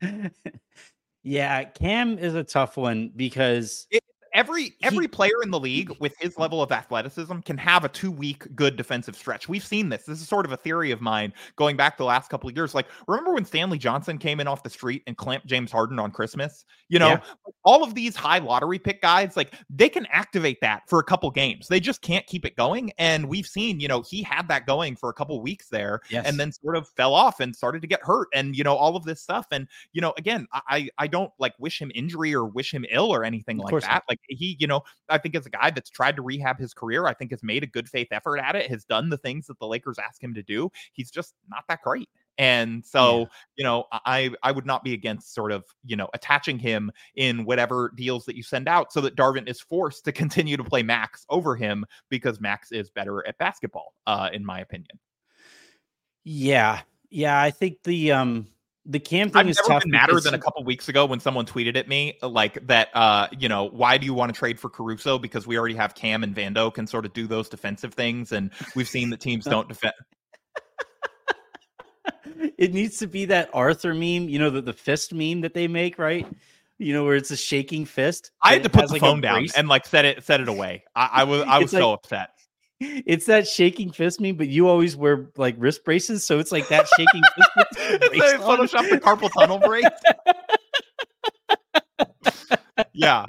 yeah, Cam is a tough one because every every player in the league with his level of athleticism can have a two week good defensive stretch. We've seen this. This is sort of a theory of mine going back the last couple of years. Like, remember when Stanley Johnson came in off the street and clamped James Harden on Christmas? You know, Yeah. all of these high lottery pick guys, like they can activate that for a couple games. They just can't keep it going. And we've seen, you know, he had that going for a couple weeks there yes, and then sort of fell off and started to get hurt and you know all of this stuff and you know again i i don't like wish him injury or wish him ill or anything like that not. like he you know i think as a guy that's tried to rehab his career i think has made a good faith effort at it has done the things that the lakers ask him to do he's just not that great. And so you know i i would not be against sort of you know attaching him in whatever deals that you send out so that darvin is forced to continue to play max over him because max is better at basketball uh in my opinion. Yeah, yeah. I think the um the Cam thing I've is never tough been madder than a couple weeks ago when someone tweeted at me uh, like that. Uh, you know, why do you want to trade for Caruso? Because we already have Cam and Vando can sort of do those defensive things, and we've seen that teams don't defend. it needs to be that Arthur meme, you know, the, the fist meme that they make, right? You know, where it's a shaking fist. I had to put the like, phone down brace. and like set it set it away. I, I was I was It's like- so upset. It's that shaking fist meme, but you always wear like wrist braces, so it's like that shaking fist. with the It's brace on. Photoshop the carpal tunnel break. yeah,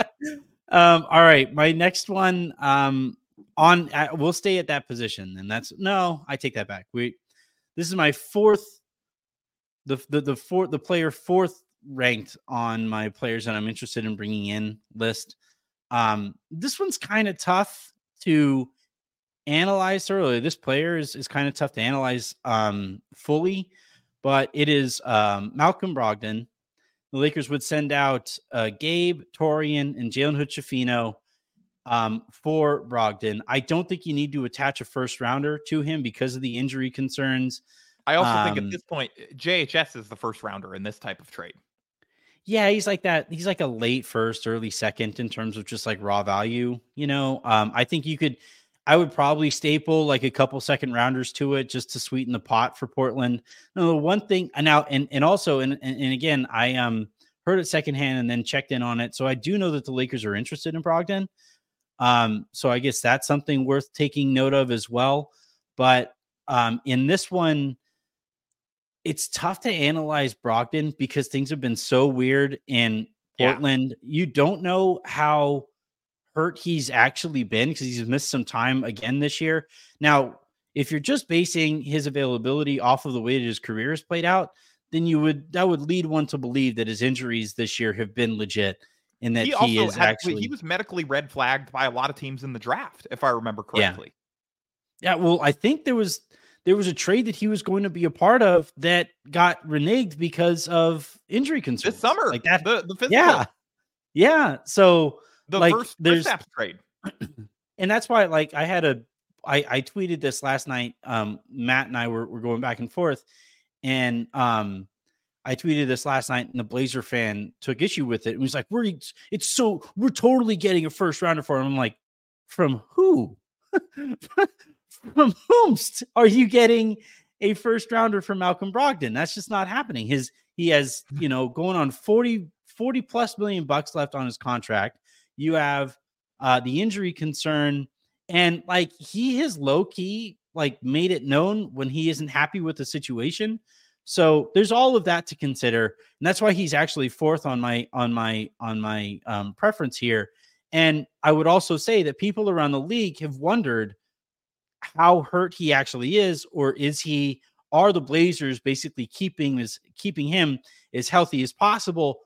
Um, all right, my next one. Um, on uh, we'll stay at that position, and that's no, I take that back. We, this is my fourth, the the the fourth the player fourth ranked on my players that I'm interested in bringing in list. Um, this one's kind of tough to analyze thoroughly. This player is, is kind of tough to analyze um, fully, but it is um, Malcolm Brogdon. The Lakers would send out uh, Gabe, Taurean, and Jalen Hood-Schifino um, for Brogdon. I don't think you need to attach a first rounder to him because of the injury concerns. I also think at Um, this point, JHS is the first rounder in this type of trade. Yeah, he's like that. He's like a late first, early second in terms of just like raw value. You know, um, I think you could. I would probably staple like a couple second rounders to it just to sweeten the pot for Portland. No, the one thing and now and and also and and, again, I um heard it secondhand and then checked in on it, so I do know that the Lakers are interested in Brogdon. Um, so I guess that's something worth taking note of as well. But um, in this one, it's tough to analyze Brogdon because things have been so weird in Yeah. Portland. You don't know how hurt he's actually been because he's missed some time again this year. Now, if you're just basing his availability off of the way that his career has played out, then you would that would lead one to believe that his injuries this year have been legit and that He he, is had, actually he was medically red flagged by a lot of teams in the draft, if I remember Yeah. correctly. Yeah, well, I think there was there was a trade that he was going to be a part of that got reneged because of injury concerns This summer, like that. the, the physical, Yeah, yeah. So, the like, first there's- Kristaps trade. and that's why, like, I had a, I I tweeted this last night. Um, Matt and I were were going back and forth, and um, I tweeted this last night, and the Blazer fan took issue with it and was like, "We're it's, so we're totally getting a first rounder for him." I'm like, "From who? From whomst are you getting a first rounder for Malcolm Brogdon? That's just not happening. His he has you know going on 40 40 plus million bucks left on his contract. You have uh the injury concern and like he has low key like made it known when he isn't happy with the situation. So there's all of that to consider, and that's why he's actually fourth on my on my on my um, preference here. And I would also say that people around the league have wondered how hurt he actually is, or is he? Are the Blazers basically keeping his keeping him as healthy as possible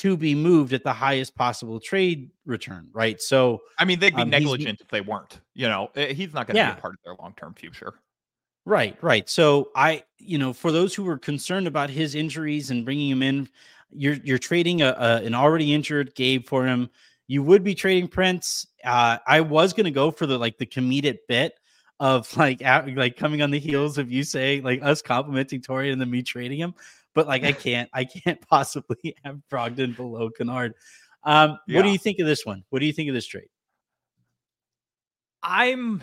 to be moved at the highest possible trade return? Right. So I mean, they'd be Um, negligent if they weren't. You know, Eh, he's not going to Yeah. be a part of their long term future. Right, right. So I, you know, for those who were concerned about his injuries and bringing him in, you're you're trading a, a an already injured Gabe for him. You would be trading Prince. Uh, I was gonna go for the like the comedic bit of like at, like coming on the heels of you saying like us complimenting Taurean then me trading him, but like I can't I can't possibly have Brogdon below Kennard. Um, what do you think of this one? What do you think of this trade? I'm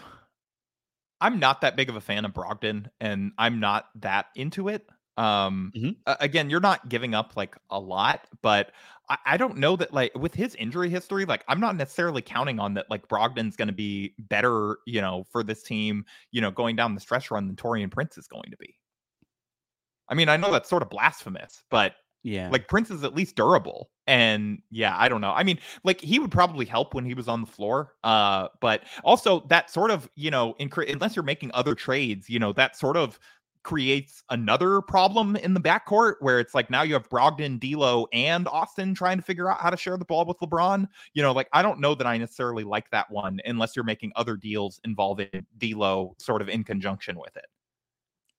I'm not that big of a fan of Brogdon and I'm not that into it. Um Mhm. again, you're not giving up like a lot, but I, I don't know that like with his injury history, like I'm not necessarily counting on that like Brogdon's gonna be better, you know, for this team, you know, going down the stretch run than Taurean Prince is going to be. I mean, I know that's sort of blasphemous, but Yeah, like Prince is at least durable. And yeah, I don't know. I mean, like he would probably help when he was on the floor. Uh, but also that sort of, you know, incre- unless you're making other trades, you know, that sort of creates another problem in the backcourt where it's like now you have Brogdon, D'Lo, and Austin trying to figure out how to share the ball with LeBron. You know, like I don't know that I necessarily like that one unless you're making other deals involving D'Lo sort of in conjunction with it.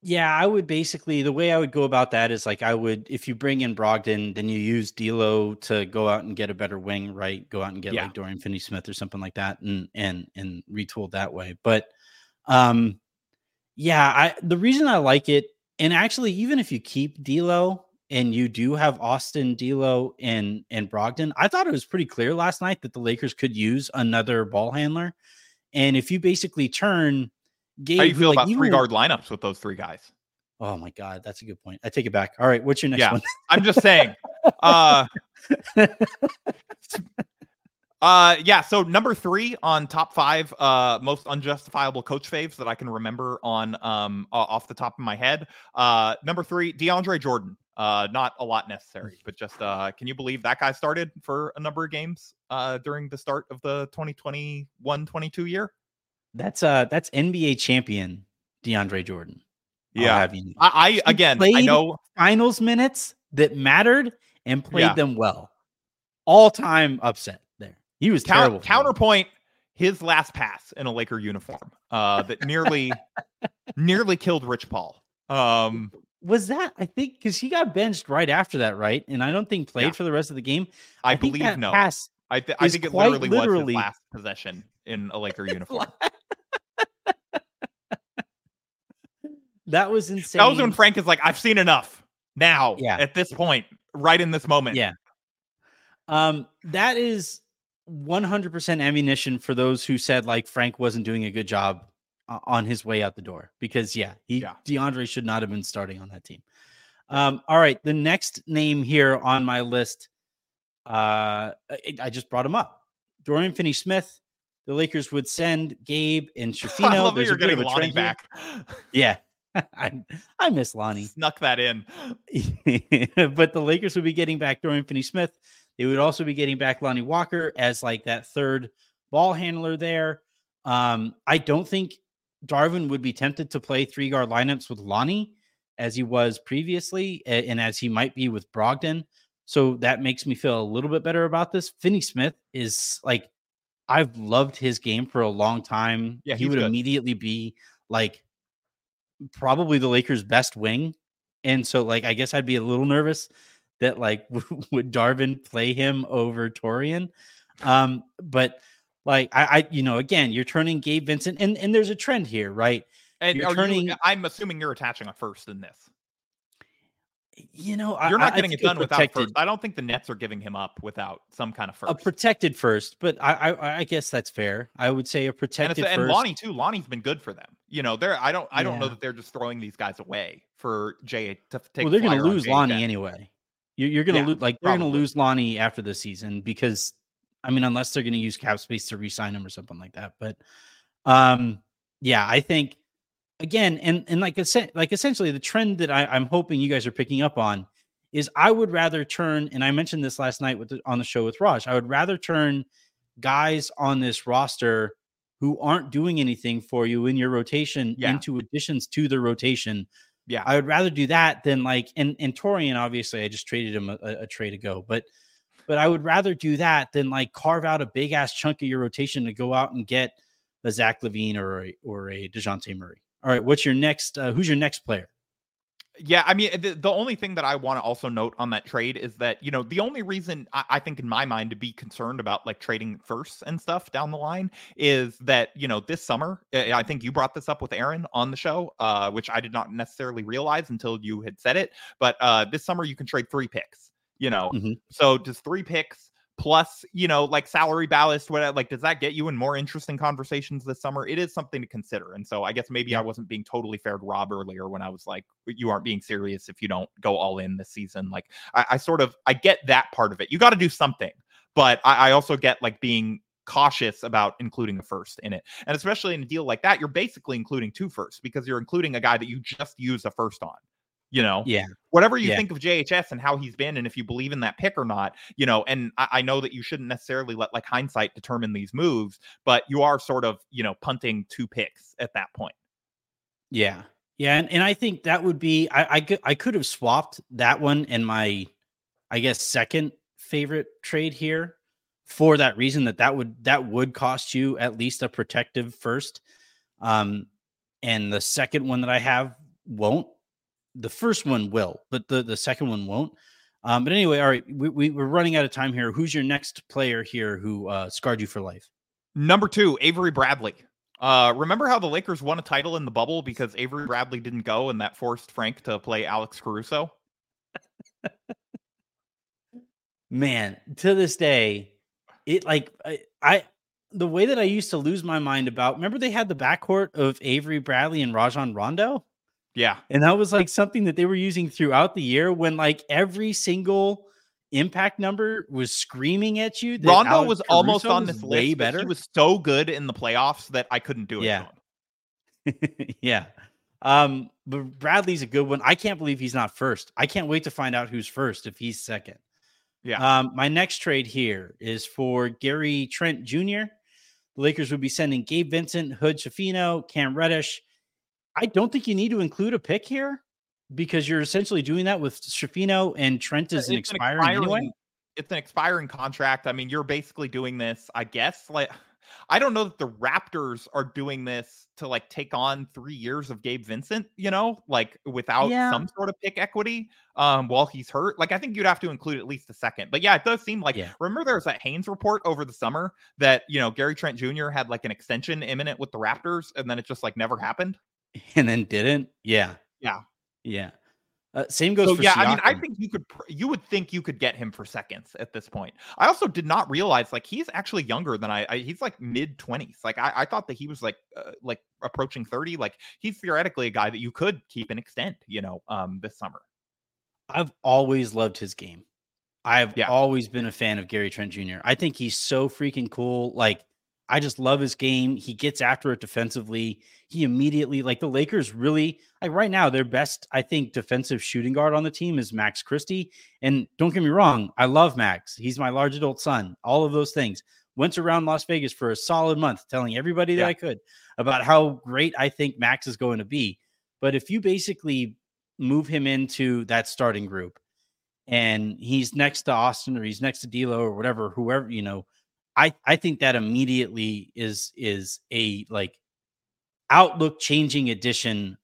Yeah, I would basically the way I would go about that is like I would if you bring in Brogdon, then you use D'Lo to go out and get a better wing, right? Go out and get Yeah. like Dorian Finney-Smith or something like that, and and and retool that way. But um, yeah, I the reason I like it, and actually even if you keep D'Lo and you do have Austin, D'Lo, and and Brogdon, I thought it was pretty clear last night that the Lakers could use another ball handler, and if you basically turn. Gabe, How do you feel like, about three guard lineups with those three guys? Oh my god, that's a good point. I take it back. All right, what's your next Yeah. one? I'm just saying. Uh uh yeah, so number 3 on top 5 uh most unjustifiable coach faves that I can remember on um off the top of my head. Uh number 3, DeAndre Jordan. Uh not a lot necessary, but just uh can you believe that guy started for a number of games uh during the start of the 2021-22 year? That's uh that's NBA champion DeAndre Jordan. Yeah. you know. I, I again, I know finals minutes that mattered and played Yeah. them well. All time upset there. He was Count- terrible. counterpoint his last pass in a Laker uniform uh, that nearly nearly killed Rich Paul. Um, was that I think because he got benched right after that, right? And I don't think played Yeah. for the rest of the game. I, think believe no. pass I, th- I think it quite literally, was his last possession in a Laker uniform. that was insane. That was when Frank is like, "I've seen enough now." Yeah. At this point, right in this moment. Yeah. Um, that is 100% ammunition for those who said like Frank wasn't doing a good job uh, on his way out the door because yeah, he Yeah. DeAndre should not have been starting on that team. Um, all right, the next name here on my list, uh, I, I just brought him up. Dorian Finney-Smith. The Lakers would send Gabe and Schifino. There's you're a bit of a Lonnie trend here. back. Yeah, I I miss Lonnie. Snuck that in. but the Lakers would be getting back Dorian Finney Smith. They would also be getting back Lonnie Walker as like that third ball handler there. Um, I don't think Darvin would be tempted to play three guard lineups with Lonnie as he was previously, and as he might be with Brogdon. So that makes me feel a little bit better about this. Finney Smith is like, I've loved his game for a long time. Yeah, he would good. immediately be like probably the Lakers' best wing. And so, like, I guess I'd be a little nervous that like would Darvin play him over Taurean. Um, but like I, I, you know, again, you're turning Gabe Vincent, and and there's a trend here, right? And You're are turning- you, I'm assuming you're attaching a first in this. You know, I- You're I- not I getting think it done without first. I don't think the Nets are giving him up without some kind of first. A protected first, but I, I, I guess that's fair. I would say a and, protected and first. Lonnie too. Lonnie's been good for them. You know, they're I don't I don't know that they're just throwing these guys away for Jay to take. well, they're going to lose Lonnie anyway. You're, you're going to Yeah, lose, like they're going to lose Lonnie after the season because, I mean, unless they're going to use cap space to re-sign him or something like that. But, um, yeah, I think again, and and like essen- like essentially the trend that I, I'm hoping you guys are picking up on is I would rather turn, and I mentioned this last night with the, on the show with Raj. I would rather turn guys on this roster who aren't doing anything for you in your rotation Yeah. into additions to the rotation Yeah. I would rather do that than like and and Taurean. Obviously, I just traded him a, a, a trade ago, but but I would rather do that than like carve out a big ass chunk of your rotation to go out and get a Zach LaVine or a, or a Dejounte Murray. All right, what's your next? Uh, who's your next player? Yeah, I mean, the, the only thing that I want to also note on that trade is that, you know, the only reason I, I think in my mind to be concerned about like trading firsts and stuff down the line is that, you know, this summer, I think you brought this up with Aaron on the show, uh, which I did not necessarily realize until you had said it. But uh, this summer, you can trade three picks, you know, Mhm. so does three picks plus, you know, like salary ballast, what uh, like does that get you in more interesting conversations this summer? It is something to consider. And so I guess maybe I wasn't being totally fair to Rob earlier when I was like, you aren't being serious if you don't go all in this season. Like I, I sort of I get that part of it. You got to do something, but I, I also get like being cautious about including a first in it. And especially in a deal like that, you're basically including two firsts because you're including a guy that you just used a first on. You know, Yeah, whatever you Yeah. think of JHS and how he's been, and if you believe in that pick or not, you know, and I, I know that you shouldn't necessarily let like hindsight determine these moves, but you are sort of, you know, punting two picks at that point. yeah, yeah, and, and I think that would be I I could I could have swapped that one and my I guess second favorite trade here for that reason that that would that would cost you at least a protective first um and the second one that i have won't the first one will but the the second one won't um but anyway all right we, we, we're running out of time here who's your next player here who uh scarred you for life Number two, Avery Bradley. Uh, remember how the Lakers won a title in the bubble because Avery Bradley didn't go and that forced Frank to play Alex Caruso? man to this day it like I, I the way that i used to lose my mind about remember they had the backcourt of avery bradley and rajon rondo Yeah. And that was like something that they were using throughout the year when like every single impact number was screaming at you. that Rondo Alex was almost on this way list. better. He was so good in the playoffs that I couldn't do it. Yeah. yeah. Um, but Bradley's a good one. I can't believe he's not first. I can't wait to find out who's first if he's second. Yeah. Um, my next trade here is for Gary Trent Jr. The Lakers would be sending Gabe Vincent, Hood Schifino, Cam Reddish. I don't think you need to include a pick here because you're essentially doing that with Schifino and Trent is an It's an expiring anyway. It's an expiring contract. I mean, you're basically doing this, I guess. Like, I don't know that the Raptors are doing this to like take on three years of Gabe Vincent, you know, like without Yeah. some sort of pick equity um while he's hurt. Like I think you'd have to include at least a second. But yeah, it does seem like Yeah. remember there was that Haynes report over the summer that you know Gary Trent Jr. had like an extension imminent with the Raptors and then it just like never happened. and then didn't. Yeah. Yeah. Yeah. Uh, same goes So for yeah, I mean, I think you could you would think you could get him for seconds at this point. I also did not realize like he's actually younger than I. I he's like mid twenties. Like I, I thought that he was like uh, like approaching thirty. Like he's theoretically a guy that you could keep and extend. You know, um, this summer. I've always loved his game. I've Yeah. always been a fan of Gary Trent Jr. I think he's so freaking cool. Like, I just love his game. He gets after it defensively. He immediately, like, the Lakers really, like, right now, their best, I think, defensive shooting guard on the team is Max Christie. And don't get me wrong, I love Max. He's my large adult son, all of those things. Went around Las Vegas for a solid month telling everybody that Yeah. I could about how great I think Max is going to be. But if you basically move him into that starting group and he's next to Austin or he's next to D'Lo or whatever, whoever, you know, I, I think that immediately is is a like outlook changing addition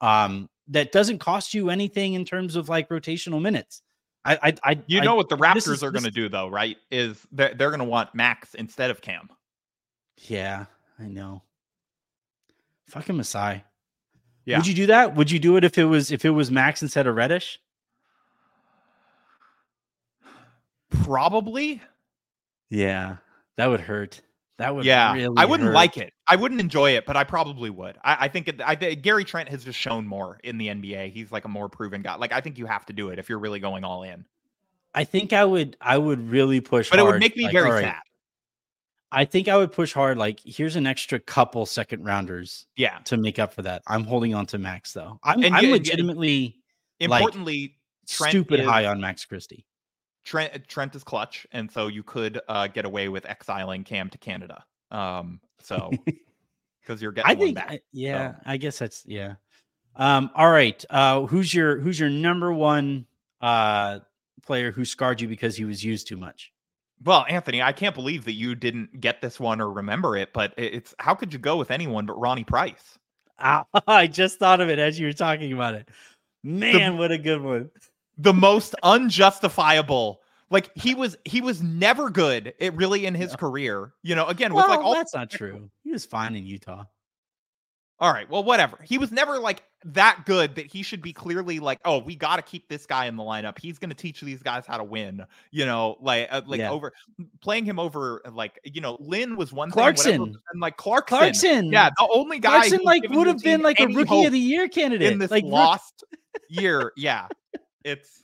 um that doesn't cost you anything in terms of like rotational minutes. I I, I You I- know what the Raptors is- are going to do though, right? Is they're, they're going to want Max instead of Cam. Yeah, I know. Fucking Masai. Yeah. Would you do that? Would you do it if it was if it was Max instead of Reddish? Probably. Yeah, that would hurt. That would yeah, really I wouldn't hurt. like it. I wouldn't enjoy it, but I probably would. I, I think it, I, Gary Trent has just shown more in the NBA. He's like a more proven guy. Like I think you have to do it if you're really going all in. I think I would I would really push But it would hard, make me like, very right, sad. I think I would push hard like here's an extra couple second rounders Yeah. to make up for that. I'm holding on to Max though. I'm, And I'm legitimately like, Importantly, Trent stupid is- high on Max Christie. Trent Trent is clutch, and so you could uh, get away with exiling Cam to Canada. Um, so because you're getting I one think back. I- yeah, so. I guess that's yeah. Um all right. Uh who's your who's your number one uh player who scarred you because he was used too much? Well, Anthony, I can't believe that you didn't get this one or remember it, but it's how could you go with anyone but Ronnie Price? I just thought of it as you were talking about it. Man, what a good one. The most unjustifiable like he was he was never good it really in his career you know again with like all that's not true. He was fine in Utah. all right well whatever he was never like that good that he should be clearly like oh we got to keep this guy in the lineup he's going to teach these guys how to win you know like uh, like Yeah. over playing him over uh, like you know Lin was one thing, whatever, Clarkson. and like clarkson Clarkson. yeah the only guy Clarkson like would have been like a rookie of the year candidate. in this like lost year yeah it's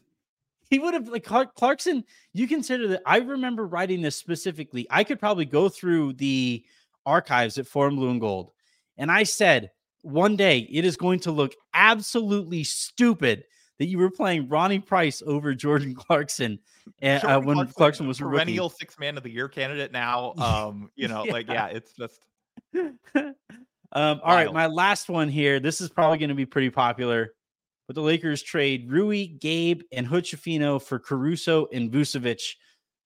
he would have like Clark, Clarkson. You consider that I remember writing this specifically. I could probably go through the archives at Forum Blue and Gold, and I said one day it is going to look absolutely stupid that you were playing Ronnie Price over Jordan Clarkson uh, uh, Jordan when Clarkson was a rookie. perennial six man of the year candidate now. Um, you know, like Yeah. yeah, it's just um, all right, Wild. my last one here. This is probably going to be pretty popular. But the Lakers trade Rui, Gabe, and Hood for Caruso and Vucevic.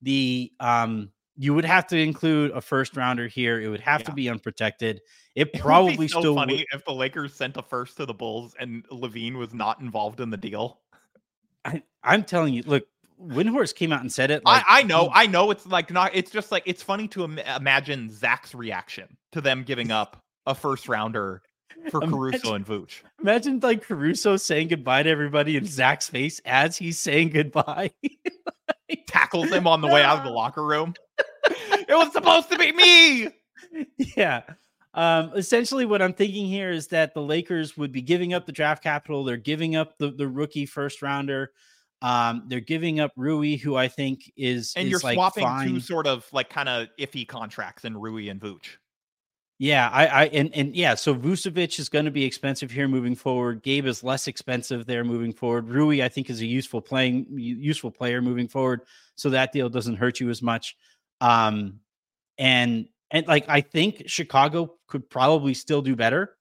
The um, you would have to include a first rounder here. It would have to be unprotected. It it would be probably so still funny would. if the Lakers sent a first to the Bulls and LaVine was not involved in the deal. I, I'm telling you, look, Windhorst came out and said it. Like, I, I know, I know. It's like not. It's just like it's funny to Im- imagine Zach's reaction to them giving up a first rounder for Caruso Imagine- and Vooch. imagine like Caruso saying goodbye to everybody in Zach's face as he's saying goodbye. Tackles him on the way out of the locker room. it was supposed to be me. yeah. Um, essentially, what I'm thinking here is that the Lakers would be giving up the draft capital. They're giving up the, the rookie first rounder. Um, they're giving up Rui, who I think is And is, you're like, swapping fine. two sort of like kind of iffy contracts in Rui and Vooch. Yeah, I, I and and yeah, so Vucevic is going to be expensive here moving forward. Gabe is less expensive there moving forward. Rui, I think, is a useful playing useful player moving forward, so that deal doesn't hurt you as much. Um, and and like I think Chicago could probably still do better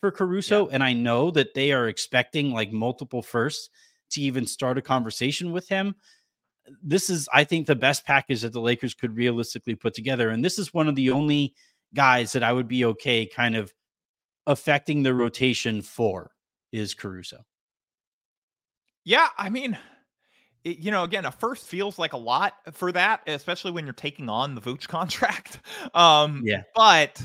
for Caruso, and I know that they are expecting like multiple firsts to even start a conversation with him. This is, I think, the best package that the Lakers could realistically put together, and this is one of the only guys that I would be okay kind of affecting the rotation for is Caruso. Yeah, I mean, it, you know, again, a first feels like a lot for that, especially when you're taking on the Vooch contract. Um, yeah, but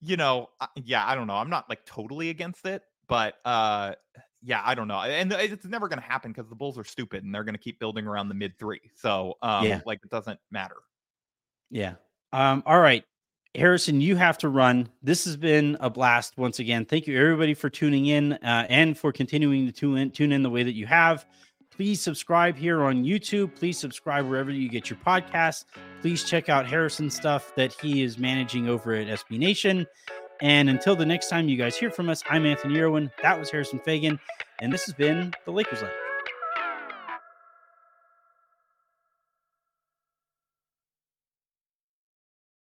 you know, yeah, I don't know. I'm not like totally against it, but uh, yeah, I don't know. And it's never going to happen because the Bulls are stupid and they're going to keep building around the mid three. So, um, yeah. like, it doesn't matter. Yeah. Um, all right. Harrison, you have to run. This has been a blast once again. Thank you, everybody, for tuning in uh, and for continuing to tune in, tune in the way that you have. Please subscribe here on YouTube. Please subscribe wherever you get your podcasts. Please check out Harrison's stuff that he is managing over at SB Nation. And until the next time you guys hear from us, I'm Anthony Irwin. That was Harrison Faigen. And this has been the Lakers Lounge.